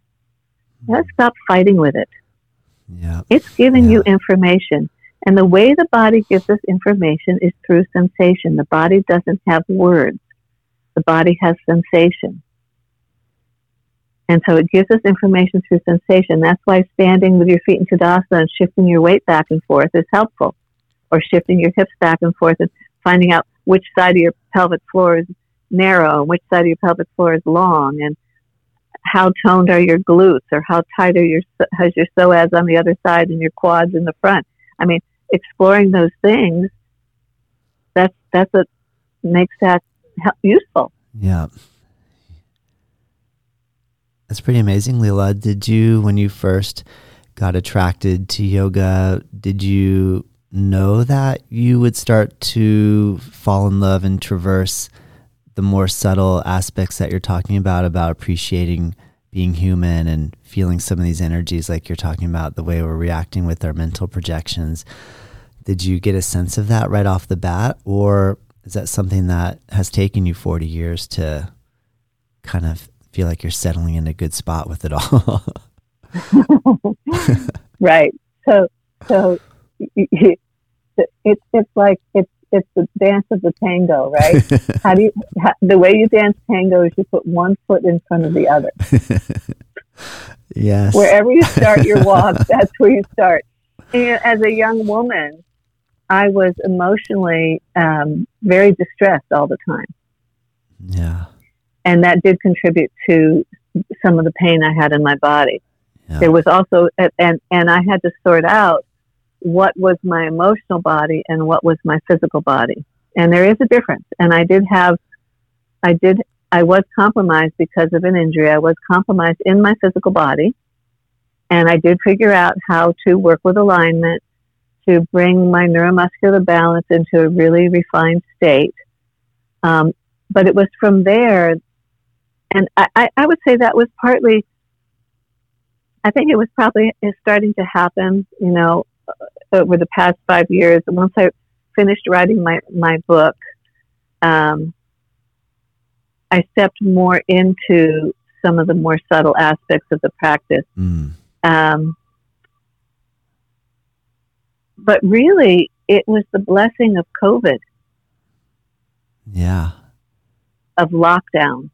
Speaker 2: You got to stop fighting with it.
Speaker 1: Yeah.
Speaker 2: It's giving yeah. you information. And the way the body gives us information is through sensation. The body doesn't have words. The body has sensation. And so it gives us information through sensation. That's why standing with your feet in Tadasana and shifting your weight back and forth is helpful or shifting your hips back and forth and finding out which side of your pelvic floor is narrow and which side of your pelvic floor is long and how toned are your glutes or how tight are your has your psoas on the other side and your quads in the front. I mean, exploring those things that's that's what makes that useful.
Speaker 1: Yeah. That's pretty amazing, Lillah. Did you, when you first got attracted to yoga, did you know that you would start to fall in love and traverse the more subtle aspects that you're talking about about appreciating being human and feeling some of these energies like you're talking about the way we're reacting with our mental projections did you get a sense of that right off the bat or is that something that has taken you 40 years to kind of feel like you're settling in a good spot with it all
Speaker 2: right so so it's it's like it's it's the dance of the tango, right? how do you how, the way you dance tango is you put one foot in front of the other.
Speaker 1: yes.
Speaker 2: Wherever you start your walk, that's where you start. And as a young woman, I was emotionally um, very distressed all the time.
Speaker 1: Yeah.
Speaker 2: And that did contribute to some of the pain I had in my body. Yeah. There was also, and and I had to sort out what was my emotional body and what was my physical body. And there is a difference. And I did have, I did, I was compromised because of an injury. I was compromised in my physical body. And I did figure out how to work with alignment to bring my neuromuscular balance into a really refined state. Um, but it was from there, and I, I would say that was partly I think it was probably starting to happen, you know, over the past five years. Once I finished writing my, my book, um, I stepped more into some of the more subtle aspects of the practice. Mm. Um, but really, it was the blessing of COVID.
Speaker 1: Yeah.
Speaker 2: Of lockdown.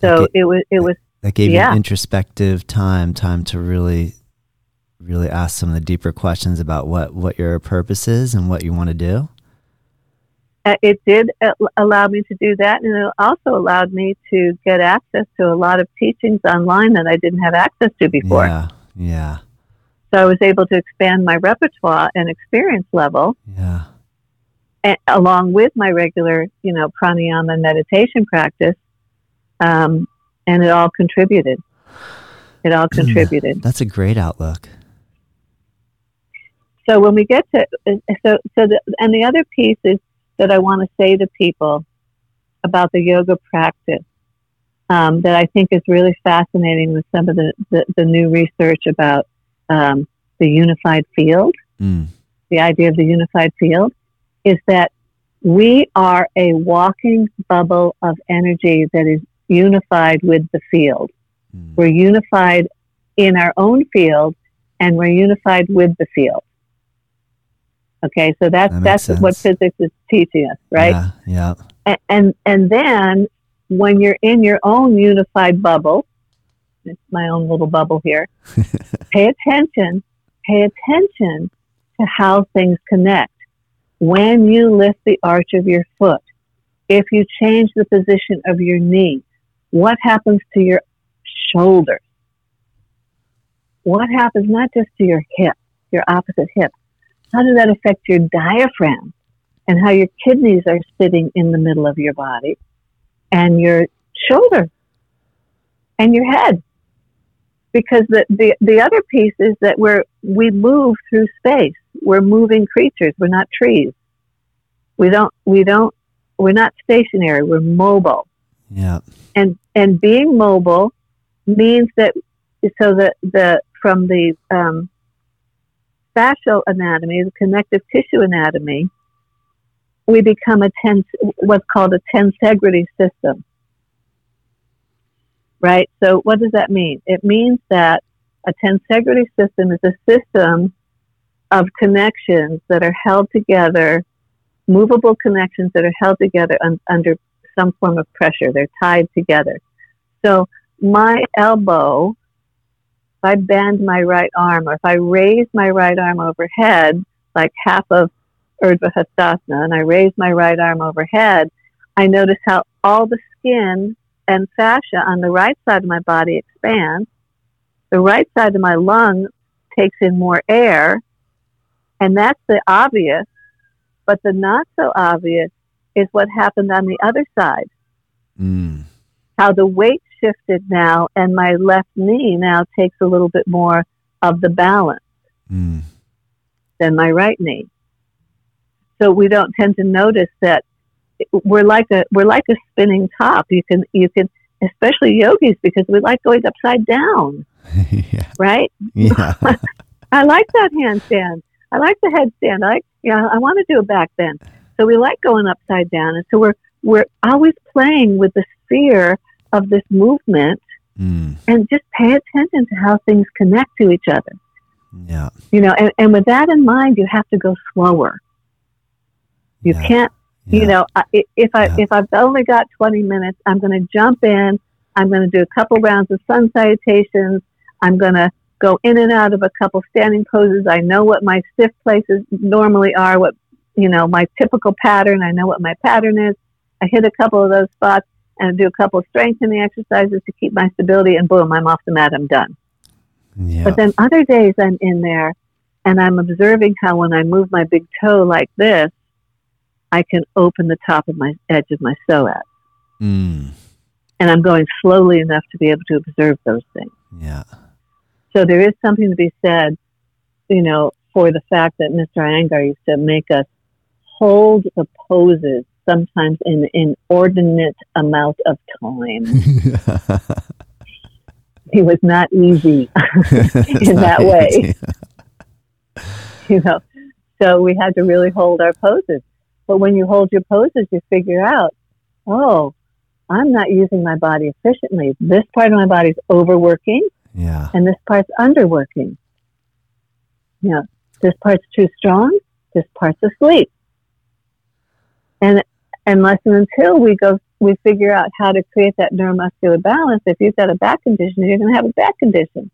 Speaker 2: So it was. It was.
Speaker 1: That gave yeah. you introspective time, time to really really ask some of the deeper questions about what what your purpose is and what you want to do?
Speaker 2: uh, it did allow me to do that, and it also allowed me to get access to a lot of teachings online that I didn't have access to before.
Speaker 1: Yeah, yeah.
Speaker 2: So I was able to expand my repertoire and experience level.
Speaker 1: Yeah.
Speaker 2: And, along with my regular, you know, pranayama meditation practice, um, and it all contributed. It all hmm. contributed.
Speaker 1: That's a great outlook.
Speaker 2: So when we get to so so the, and the other piece is that I want to say to people about the yoga practice um, that I think is really fascinating with some of the, the, the new research about um, the unified field, mm. the idea of the unified field, is that we are a walking bubble of energy that is unified with the field. Mm. We're unified in our own field and we're unified with the field. Okay, so that's that that's sense. what physics is teaching us, right?
Speaker 1: Yeah, yeah.
Speaker 2: And, and and then when you're in your own unified bubble, it's my own little bubble here. pay attention. Pay attention to how things connect. When you lift the arch of your foot, if you change the position of your knee, what happens to your shoulders? What happens not just to your hip, your opposite hip? How does that affect your diaphragm and how your kidneys are sitting in the middle of your body and your shoulder and your head? Because the, the, the other piece is that we're, we move through space. We're moving creatures. We're not trees. We don't, we don't, we're not stationary. We're mobile.
Speaker 1: Yeah.
Speaker 2: And, and being mobile means that, so that the, from the, um, fascial anatomy, the connective tissue anatomy, we become a ten, what's called a tensegrity system. Right? So what does that mean? It means that a tensegrity system is a system of connections that are held together, movable connections that are held together un- under some form of pressure. They're tied together. So my elbow if I bend my right arm or if I raise my right arm overhead, like half of Urdhva Hastasana, and I raise my right arm overhead, I notice how all the skin and fascia on the right side of my body expands. The right side of my lung takes in more air, and that's the obvious. But the not so obvious is what happened on the other side. Mm. How the weight shifted now, and my left knee now takes a little bit more of the balance mm. than my right knee. So we don't tend to notice that we're like a we're like a spinning top. You can you can especially yogis because we like going upside down. yeah. Right?
Speaker 1: Yeah.
Speaker 2: I like that handstand. I like the headstand. I like you know, I want to do a back bend. So we like going upside down and so we're we're always playing with the sphere of this movement mm. and just pay attention to how things connect to each other.
Speaker 1: Yeah.
Speaker 2: You know, and, and with that in mind, you have to go slower. You yeah. can't, yeah. you know, if I, yeah. if I've only got 20 minutes, I'm going to jump in. I'm going to do a couple rounds of sun salutations. I'm going to go in and out of a couple standing poses. I know what my stiff places normally are, what, you know, my typical pattern. I know what my pattern is. I hit a couple of those spots and do a couple of strengthening exercises to keep my stability, and boom, I'm off the mat, I'm done.
Speaker 1: Yeah.
Speaker 2: But then other days I'm in there and I'm observing how when I move my big toe like this, I can open the top of my edge of my psoas. Mm. And I'm going slowly enough to be able to observe those things.
Speaker 1: Yeah.
Speaker 2: So there is something to be said, you know, for the fact that Mr. Iyengar used to make us hold the poses sometimes in an inordinate amount of time. he was not easy in that way. you know, so we had to really hold our poses. But when you hold your poses, you figure out, oh, I'm not using my body efficiently. This part of my body is overworking,
Speaker 1: yeah,
Speaker 2: and this part's underworking. Yeah, this part's too strong. This part's asleep. And unless and until we go we figure out how to create that neuromuscular balance. If you've got a back condition, you're going to have a back condition,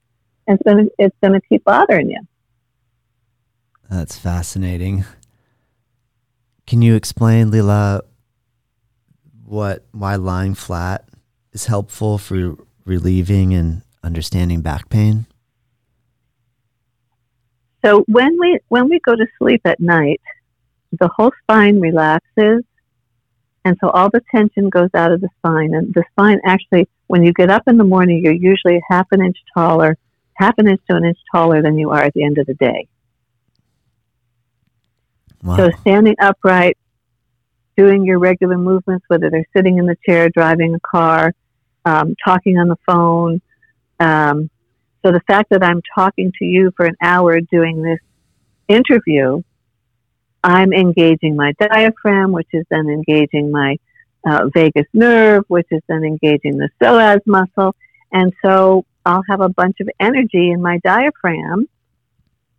Speaker 2: and it's going to it's going to keep bothering you.
Speaker 1: That's fascinating. Can you explain, Lillah, what why lying flat is helpful for relieving and understanding back pain?
Speaker 2: So when we when we go to sleep at night, the whole spine relaxes, and so all the tension goes out of the spine. And the spine actually, when you get up in the morning, you're usually half an inch taller, half an inch to an inch taller than you are at the end of the day. Wow. So standing upright, doing your regular movements, whether they're sitting in the chair, driving a car, um, talking on the phone. Um, so the fact that I'm talking to you for an hour doing this interview, I'm engaging my diaphragm, which is then engaging my uh, vagus nerve, which is then engaging the psoas muscle. And so I'll have a bunch of energy in my diaphragm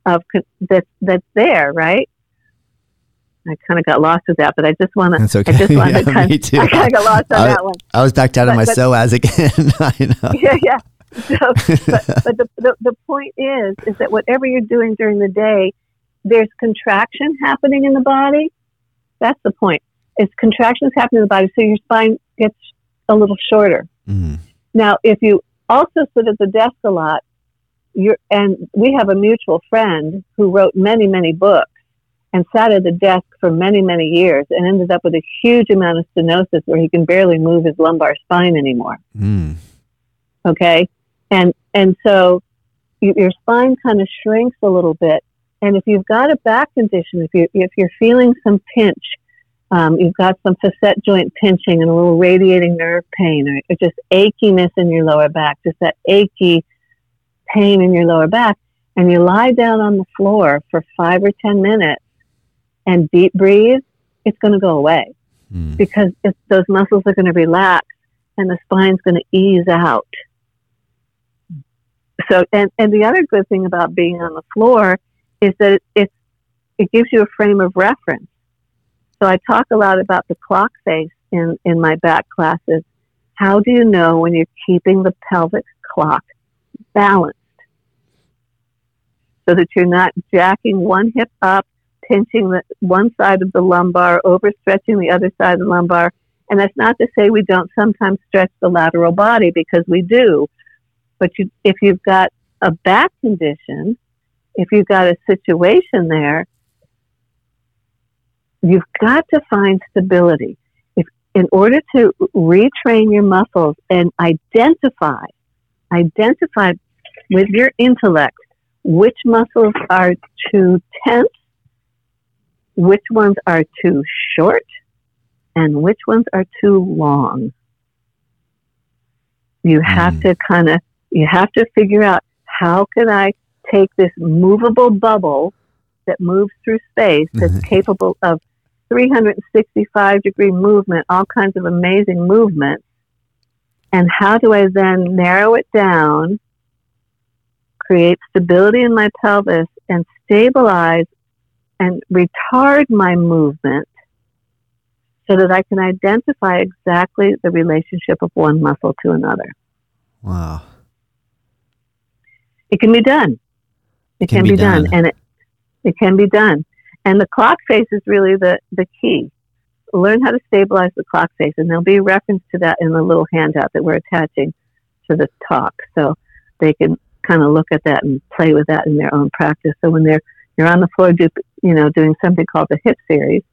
Speaker 2: of that that's there, right? I kind of got lost with that, but I just want to.
Speaker 1: That's okay.
Speaker 2: I just
Speaker 1: wanted
Speaker 2: yeah, to kind,
Speaker 1: me too.
Speaker 2: I kind of got lost on
Speaker 1: I,
Speaker 2: that one.
Speaker 1: I was backed out but, of my but, psoas again. I know.
Speaker 2: Yeah, yeah. So, but, but the, the the point is, is that whatever you're doing during the day, there's contraction happening in the body. That's the point. It's contractions happening in the body, so your spine gets a little shorter. Mm. Now, if you also sit at the desk a lot, you're, and we have a mutual friend who wrote many, many books and sat at the desk for many, many years and ended up with a huge amount of stenosis where he can barely move his lumbar spine anymore. Mm. Okay. And, and so you, your spine kind of shrinks a little bit. And if you've got a back condition, if you if you're feeling some pinch, um, you've got some facet joint pinching and a little radiating nerve pain, or, or just achiness in your lower back, just that achy pain in your lower back, and you lie down on the floor for five or ten minutes and deep breathe, it's going to go away mm. because those muscles are going to relax and the spine's going to ease out. So, and, and the other good thing about being on the floor is that it, it, it gives you a frame of reference. So I talk a lot about the clock face in, in my back classes. How do you know when you're keeping the pelvic clock balanced? So that you're not jacking one hip up pinching the one side of the lumbar, overstretching the other side of the lumbar. And that's not to say we don't sometimes stretch the lateral body because we do. But you, if you've got a back condition, if you've got a situation there, you've got to find stability. If, in order to retrain your muscles and identify, identify with your intellect which muscles are too tense which ones are too short and which ones are too long. You have mm. to kind of, you have to figure out how can I take this movable bubble that moves through space that's capable of 365 degree movement, all kinds of amazing movements, and how do I then narrow it down, create stability in my pelvis, and stabilize and retard my movement so that I can identify exactly the relationship of one muscle to another.
Speaker 1: Wow.
Speaker 2: It can be done. It, can, can, be, be done. done. And it, it can be done. And the clock face is really the, the key. Learn how to stabilize the clock face. And there'll be a reference to that in the little handout that we're attaching to the talk. So they can kind of look at that and play with that in their own practice. So when they're you're on the floor, do, you know, doing something called the hip series,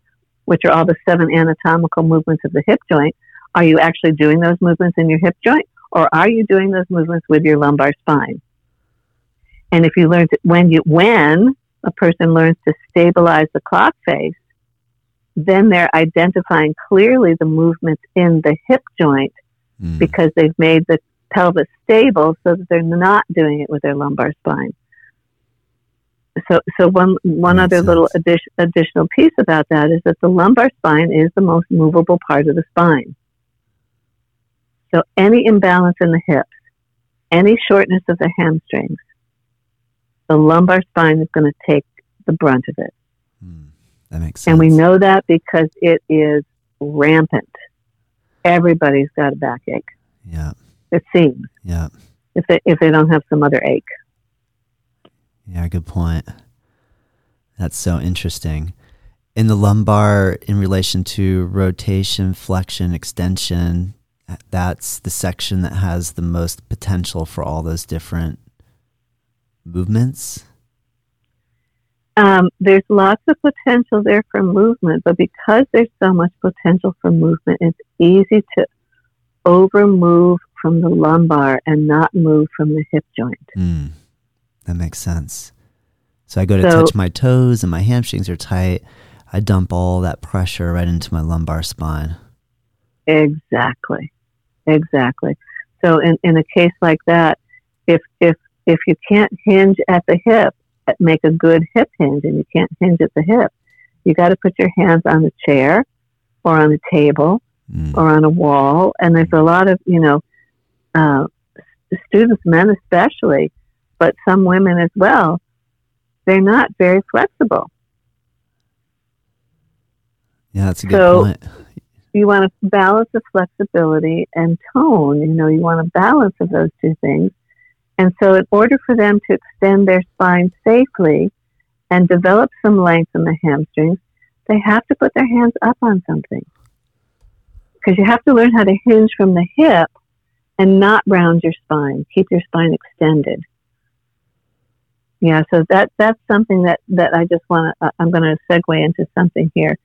Speaker 2: which are all the seven anatomical movements of the hip joint. Are you actually doing those movements in your hip joint, or are you doing those movements with your lumbar spine? And if you learn to, when you when a person learns to stabilize the clock face, then they're identifying clearly the movements in the hip joint mm. because they've made the pelvis stable so that they're not doing it with their lumbar spine so, so one one other sense. little addition, additional piece about that is that the lumbar spine is the most movable part of the spine. So any imbalance in the hips, any shortness of the hamstrings, the lumbar spine is going to take the brunt of it.
Speaker 1: Hmm. That makes sense.
Speaker 2: And we know that because it is rampant. Everybody's got a backache.
Speaker 1: Yeah.
Speaker 2: It seems.
Speaker 1: Yeah.
Speaker 2: If they if they don't have some other ache.
Speaker 1: Yeah, good point. That's so interesting. in the lumbar in relation to rotation, flexion, extension, that's the section that has the most potential for all those different movements?
Speaker 2: Um, there's lots of potential there for movement, but because there's so much potential for movement, it's easy to over move from the lumbar and not move from the hip joint.
Speaker 1: Mm, that makes sense. So I go to so, touch my toes and my hamstrings are tight. I dump all that pressure right into my lumbar spine.
Speaker 2: Exactly. Exactly. So in, in a case like that, if if if you can't hinge at the hip, make a good hip hinge, and you can't hinge at the hip, you got to put your hands on the chair or on the table mm. or on a wall. And there's a lot of you know uh, students, men especially, but some women as well. They're not very flexible.
Speaker 1: Yeah, that's a good so, point
Speaker 2: you want to balance the flexibility and tone. You know, you want a balance of those two things. And so, in order for them to extend their spine safely and develop some length in the hamstrings, they have to put their hands up on something. Because you have to learn how to hinge from the hip and not round your spine. Keep your spine extended. Yeah, so that that's something that, that I just want to, uh, I'm going to segue into something here.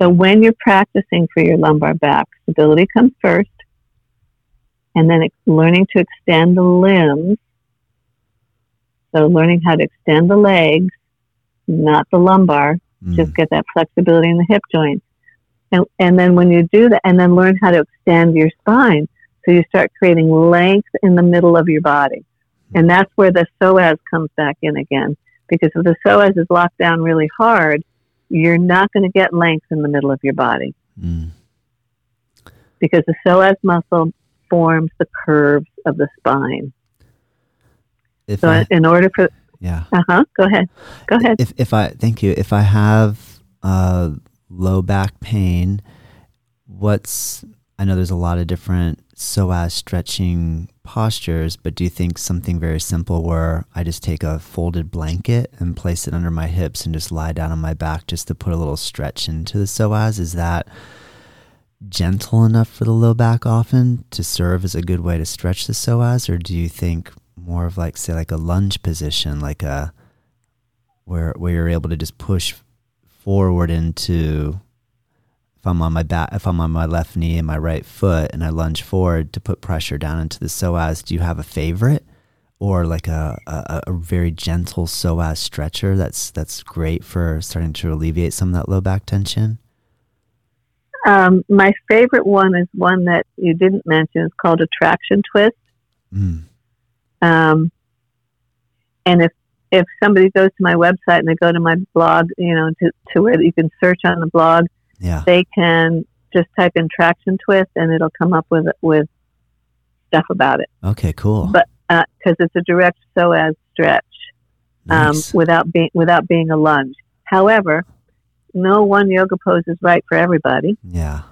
Speaker 2: So when you're practicing for your lumbar back, stability comes first, and then learning to extend the limbs. So learning how to extend the legs, not the lumbar, mm. just get that flexibility in the hip joints. And, and then when you do that, and then learn how to extend your spine. So you start creating length in the middle of your body. And that's where the psoas comes back in again. Because if the psoas is locked down really hard, you're not going to get length in the middle of your body. Mm. Because the psoas muscle forms the curves of the spine. If so, I, in order for
Speaker 1: yeah,
Speaker 2: uh huh. Go ahead. Go ahead.
Speaker 1: If if I thank you, if I have uh, low back pain, what's I know there's a lot of different psoas stretching postures, but do you think something very simple where I just take a folded blanket and place it under my hips and just lie down on my back just to put a little stretch into the psoas? Is that gentle enough for the low back often to serve as a good way to stretch the psoas? Or do you think more of like, say, like a lunge position, like a where where you're able to just push forward into if I'm on my back, if I'm on my left knee and my right foot, and I lunge forward to put pressure down into the psoas, do you have a favorite, or like a, a, a very gentle psoas stretcher that's that's great for starting to alleviate some of that low back tension?
Speaker 2: Um, my favorite one is one that you didn't mention. It's called a traction twist. Mm. Um, and if if somebody goes to my website and they go to my blog, you know, to, to where you can search on the blog,
Speaker 1: yeah.
Speaker 2: they can just type in traction twist and it'll come up with with stuff about it.
Speaker 1: Okay, cool.
Speaker 2: But because uh, it's a direct psoas stretch um, without being without being a lunge. However, no one yoga pose is right for everybody.
Speaker 1: Yeah.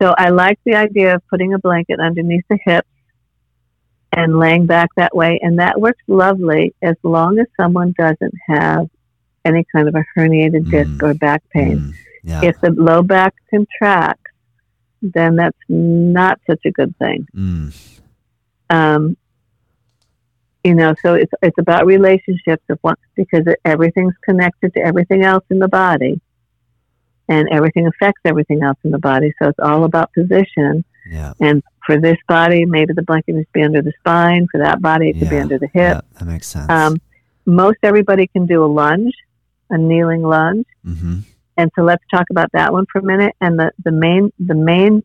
Speaker 2: So I like the idea of putting a blanket underneath the hips and laying back that way, and that works lovely as long as someone doesn't have any kind of a herniated disc mm. or back pain. Mm. Yeah. If the low back contracts, then that's not such a good thing. Mm. Um, you know, so it's it's about relationships of one because it, everything's connected to everything else in the body, and everything affects everything else in the body. So it's all about position.
Speaker 1: Yeah.
Speaker 2: And for this body, maybe the blanket needs to be under the spine. For that body, it yeah. could be under the hip.
Speaker 1: Yeah, that makes sense.
Speaker 2: Um, most everybody can do a lunge, a kneeling lunge. Mm-hmm. And so let's talk about that one for a minute. And the, the main the main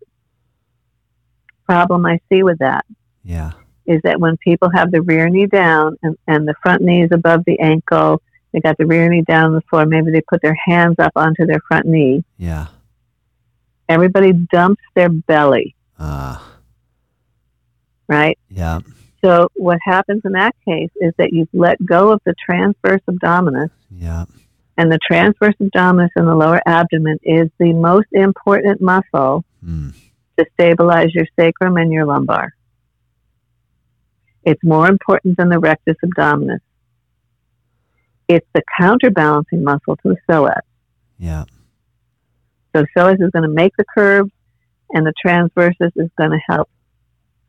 Speaker 2: problem I see with that
Speaker 1: yeah.
Speaker 2: is that when people have the rear knee down and, and the front knee is above the ankle, they got the rear knee down on the floor, maybe they put their hands up onto their front knee.
Speaker 1: Yeah.
Speaker 2: Everybody dumps their belly.
Speaker 1: Ah. Uh,
Speaker 2: right?
Speaker 1: Yeah.
Speaker 2: So what happens in that case is that you've let go of the transverse abdominis.
Speaker 1: Yeah.
Speaker 2: And the transverse abdominis in the lower abdomen is the most important muscle mm. to stabilize your sacrum and your lumbar. It's more important than the rectus abdominis. It's the counterbalancing muscle to the psoas.
Speaker 1: Yeah.
Speaker 2: So psoas is going to make the curve, and the transversus is going to help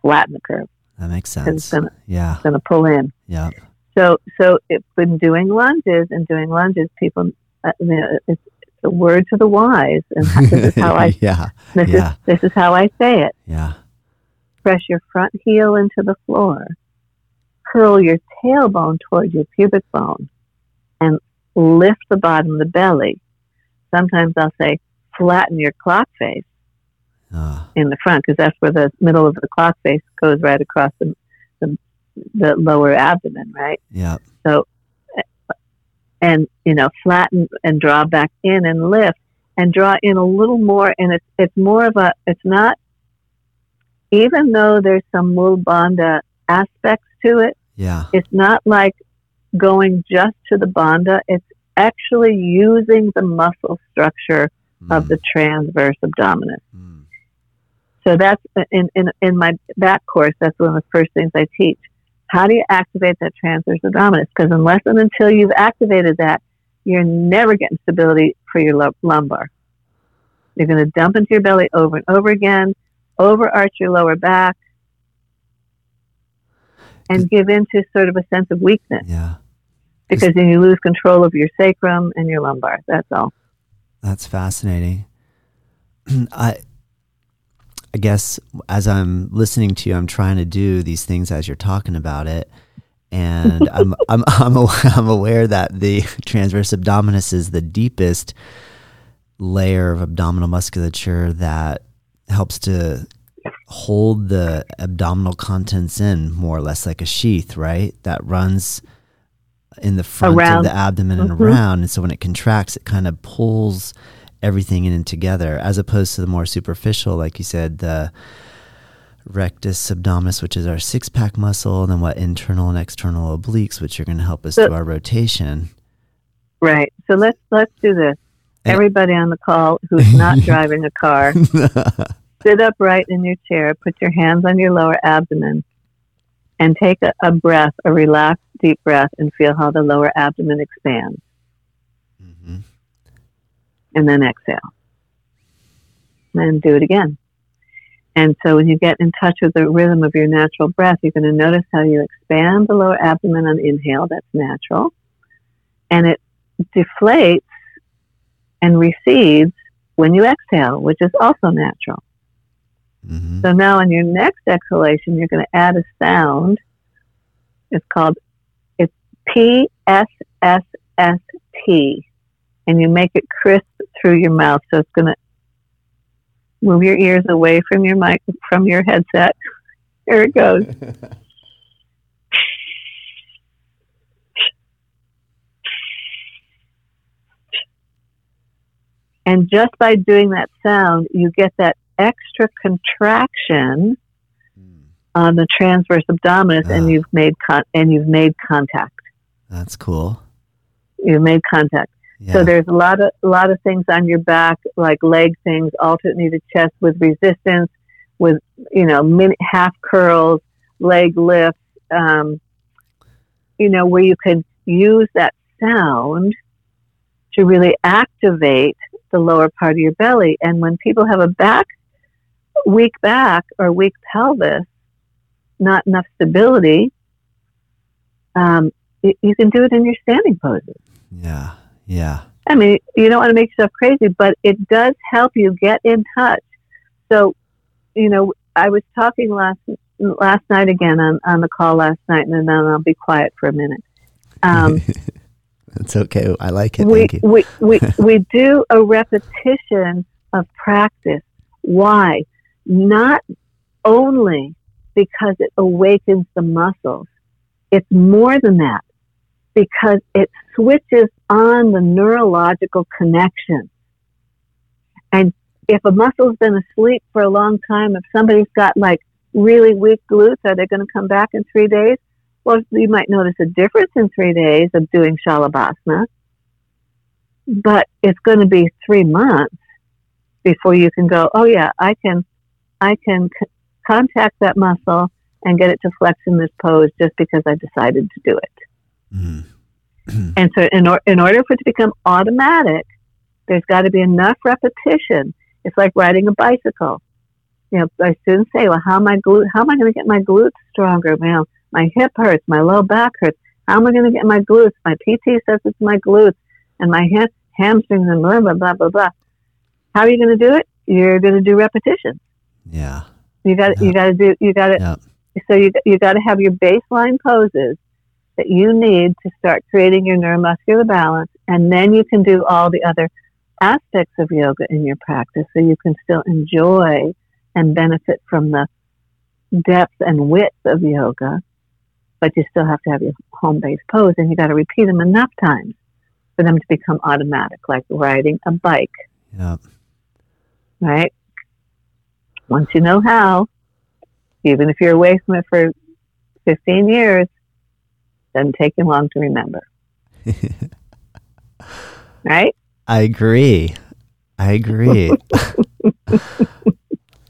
Speaker 2: flatten the curve.
Speaker 1: That makes sense. It's gonna, yeah.
Speaker 2: It's going to pull in.
Speaker 1: Yeah.
Speaker 2: So, so if when doing lunges and doing lunges, people, uh, you know, it's, it's a word to the wise, and this is how I,
Speaker 1: yeah,
Speaker 2: this
Speaker 1: yeah.
Speaker 2: is this is how I say it.
Speaker 1: Yeah.
Speaker 2: Press your front heel into the floor. Curl your tailbone towards your pubic bone, and lift the bottom of the belly. Sometimes I'll say flatten your clock face uh. in the front because that's where the middle of the clock face goes right across the, the, the lower abdomen, right?
Speaker 1: Yeah.
Speaker 2: So, and you know, flatten and draw back in and lift and draw in a little more, and it's it's more of a it's not even though there's some mulabandha aspects to it.
Speaker 1: Yeah.
Speaker 2: It's not like going just to the bandha. It's actually using the muscle structure mm. of the transverse abdominis. Mm. So that's in, in, in my back course, that's one of the first things I teach. How do you activate that transverse abdominis? Because unless and until you've activated that, you're never getting stability for your lumbar. You're going to dump into your belly over and over again, overarch your lower back, and give into sort of a sense of weakness.
Speaker 1: Yeah.
Speaker 2: Because then you lose control of your sacrum and your lumbar. That's all.
Speaker 1: That's fascinating. I I guess as I'm listening to you, I'm trying to do these things as you're talking about it, and I'm I'm I'm, I'm aware that the transverse abdominis is the deepest layer of abdominal musculature that helps to hold the abdominal contents in more or less like a sheath, right? That runs in the front around. of the abdomen and mm-hmm. around, and so when it contracts, it kind of pulls everything in and together, as opposed to the more superficial, like you said, the rectus abdominis, which is our six pack muscle, and then what internal and external obliques, which are going to help us so, do our rotation.
Speaker 2: Right. So let's let's do this. And Everybody on the call who's not driving a car, sit upright in your chair, put your hands on your lower abdomen, and take a, a breath, a relaxed, deep breath, and feel how the lower abdomen expands and then exhale. And do it again. And so when you get in touch with the rhythm of your natural breath, you're going to notice how you expand the lower abdomen on inhale. That's natural. And it deflates and recedes when you exhale, which is also natural. Mm-hmm. So now on your next exhalation, you're going to add a sound. It's called, it's P S S S T and you make it crisp through your mouth. So it's going to move your ears away from your mic, from your headset. Here it goes. and just by doing that sound, you get that extra contraction mm. on the transverse abdominis, and you've made con- and you've made contact.
Speaker 1: That's cool.
Speaker 2: You've made contact. So there's a lot of a lot of things on your back, like leg things, alternated chest with resistance, with you know mini, half curls, leg lifts. Um, you know where you can use that sound to really activate the lower part of your belly. And when people have a back weak back or weak pelvis, not enough stability, um, you, you can do it in your standing poses.
Speaker 1: Yeah. Yeah.
Speaker 2: I mean, you don't want to make yourself crazy, but it does help you get in touch. So, you know, I was talking last last night again on, on the call last night, and then I'll be quiet for a minute. Um,
Speaker 1: That's okay. I like it.
Speaker 2: We,
Speaker 1: Thank
Speaker 2: you. we, we, we do a repetition of practice. Why? Not only because it awakens the muscles, it's more than that because it switches on the neurological connection. And if a muscle's been asleep for a long time, if somebody's got like really weak glutes, are they going to come back in three days? Well, you might notice a difference in three days of doing shalabhasana, but it's going to be three months before you can go, oh yeah, I can, I can c- contact that muscle and get it to flex in this pose just because I decided to do it. Mm. and so, in, or, in order for it to become automatic, there's got to be enough repetition. It's like riding a bicycle. You know, my students say, "Well, how am I glute? How am I going to get my glutes stronger? Well, my hip hurts, my low back hurts. How am I going to get my glutes? My PT says it's my glutes and my ha- hamstrings and blah blah blah blah blah. How are you going to do it? You're going to do repetition.
Speaker 1: Yeah.
Speaker 2: You got yeah. you got to do you got to yeah. so you you got to have your baseline poses that you need to start creating your neuromuscular balance, and then you can do all the other aspects of yoga in your practice, so you can still enjoy and benefit from the depth and width of yoga, but you still have to have your home based pose, and you got to repeat them enough times for them to become automatic, like riding a bike.
Speaker 1: Yeah.
Speaker 2: Right. Once you know how, even if you're away from it for 15 years, doesn't take you long to remember. right?
Speaker 1: I agree. I agree.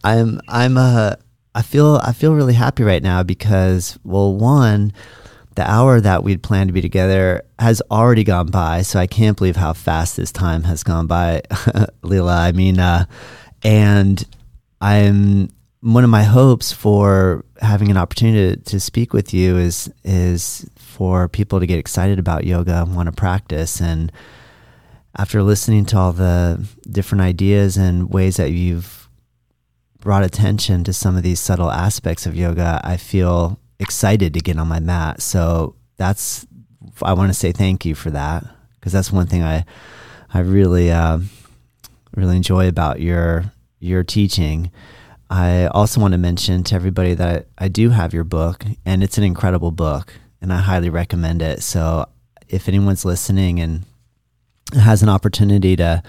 Speaker 1: I'm I'm uh I feel I feel really happy right now because well one the hour that we'd planned to be together has already gone by so I can't believe how fast this time has gone by Lillah I mean uh and I'm one of my hopes for having an opportunity to, to speak with you is is for people to get excited about yoga and want to practice. And after listening to all the different ideas and ways that you've brought attention to some of these subtle aspects of yoga, I feel excited to get on my mat. So that's I want to say thank you for that because that's one thing I I really uh, really enjoy about your your teaching. I also want to mention to everybody that I do have your book, and it's an incredible book and I highly recommend it. So if anyone's listening and has an opportunity to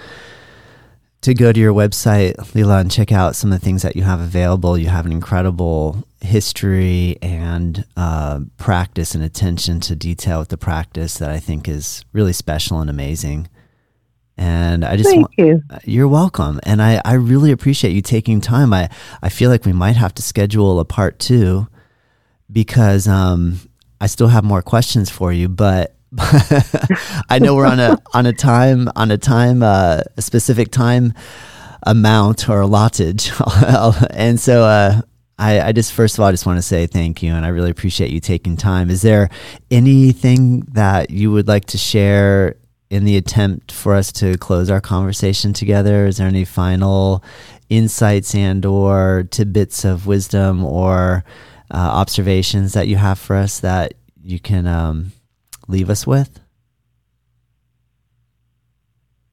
Speaker 1: to go to your website, Lillah, and check out some of the things that you have available. You have an incredible history and uh, practice and attention to detail with the practice that I think is really special and amazing. And I just
Speaker 2: Thank
Speaker 1: want, you. You're welcome. And I, I really appreciate you taking time. I, I feel like we might have to schedule a part two because um, I still have more questions for you, but I know we're on a on a time on a time uh, a specific time amount or allotted, and so uh, I, I just first of all I just want to say thank you, and I really appreciate you taking time. Is there anything that you would like to share in the attempt for us to close our conversation together? Is there any final insights and or tidbits of wisdom or uh, observations that you have for us that you can um, leave us with?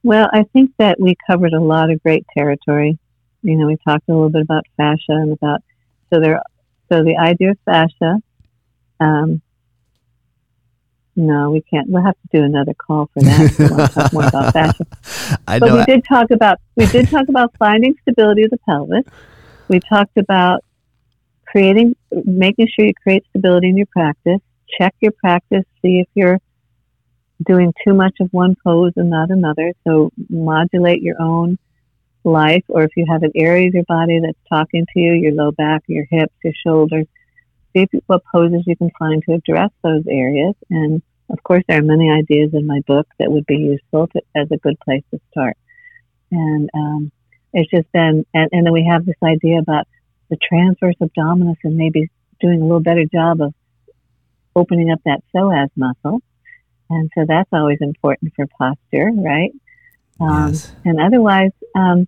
Speaker 2: Well, I think that we covered a lot of great territory. You know, we talked a little bit about fascia and about so there. So the idea of fascia. Um, no, we can't. We'll have to do another call for that. we want to talk more about fascia. I but we I- did talk about we did talk about finding stability of the pelvis. We talked about creating, making sure you create stability in your practice. Check your practice, see if you're doing too much of one pose and not another. So modulate your own life, or if you have an area of your body that's talking to you, your low back, your hips, your shoulders, see if, what poses you can find to address those areas. And of course, there are many ideas in my book that would be useful to, as a good place to start. And um, it's just been, and, and then we have this idea about the transverse abdominis and maybe doing a little better job of opening up that psoas muscle. And so that's always important for posture, right? Um, yes. And otherwise, um,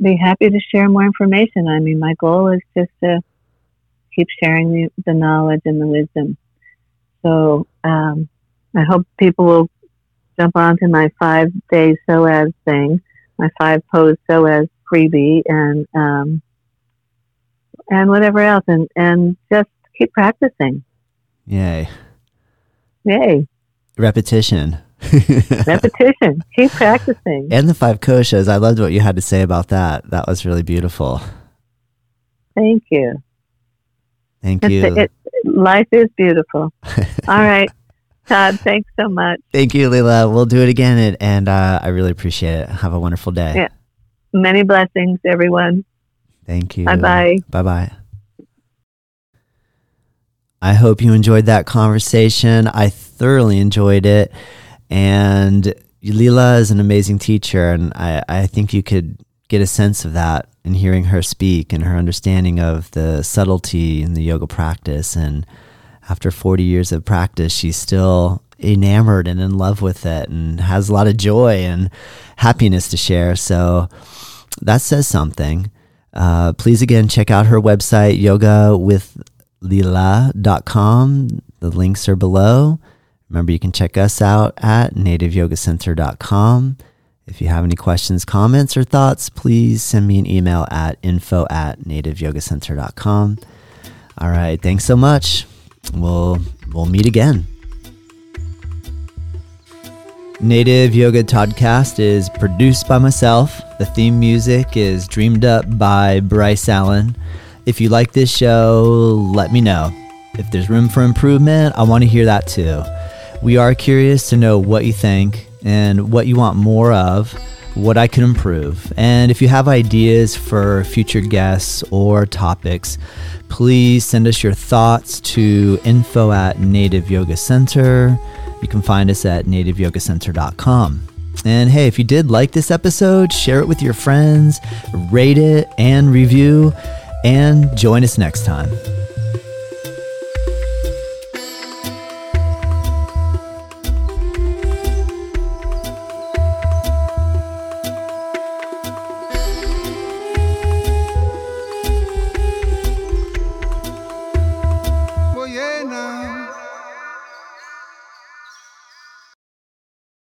Speaker 2: be happy to share more information. I mean, my goal is just to keep sharing the, the knowledge and the wisdom. So um, I hope people will jump onto my five day psoas thing, my five pose psoas freebie, and um, and whatever else, and and just keep practicing.
Speaker 1: Yay!
Speaker 2: Yay!
Speaker 1: Repetition.
Speaker 2: Repetition. Keep practicing.
Speaker 1: And the five koshas. I loved what you had to say about that. That was really beautiful.
Speaker 2: Thank you.
Speaker 1: Thank you.
Speaker 2: It, it, life is beautiful. All right. Todd, thanks so much.
Speaker 1: Thank you, Lillah. We'll do it again, and, and uh, I really appreciate it. Have a wonderful day.
Speaker 2: Yeah. Many blessings, everyone.
Speaker 1: Thank you.
Speaker 2: Bye bye.
Speaker 1: Bye bye. I hope you enjoyed that conversation. I thoroughly enjoyed it. And Lillah is an amazing teacher, and I, I think you could get a sense of that in hearing her speak and her understanding of the subtlety in the yoga practice. And after 40 years of practice, she's still enamored and in love with it and has a lot of joy and happiness to share. So that says something. Uh, please again check out her website, yogawithlillah.com. The links are below. Remember, you can check us out at nativeyogacenter.com. If you have any questions, comments, or thoughts, please send me an email at info at nativeyogacenter.com. All right, thanks so much. We'll we'll meet again. Native Yoga Toddcast is produced by myself. The theme music is dreamed up by Bryce Allen. If you like this show, let me know. If there's room for improvement, I want to hear that too. We are curious to know what you think and what you want more of, what I can improve. And if you have ideas for future guests or topics, please send us your thoughts to info at Native Yoga Center. You can find us at nativeyogacenter.com. And hey, if you did like this episode, share it with your friends, rate it and review, and join us next time.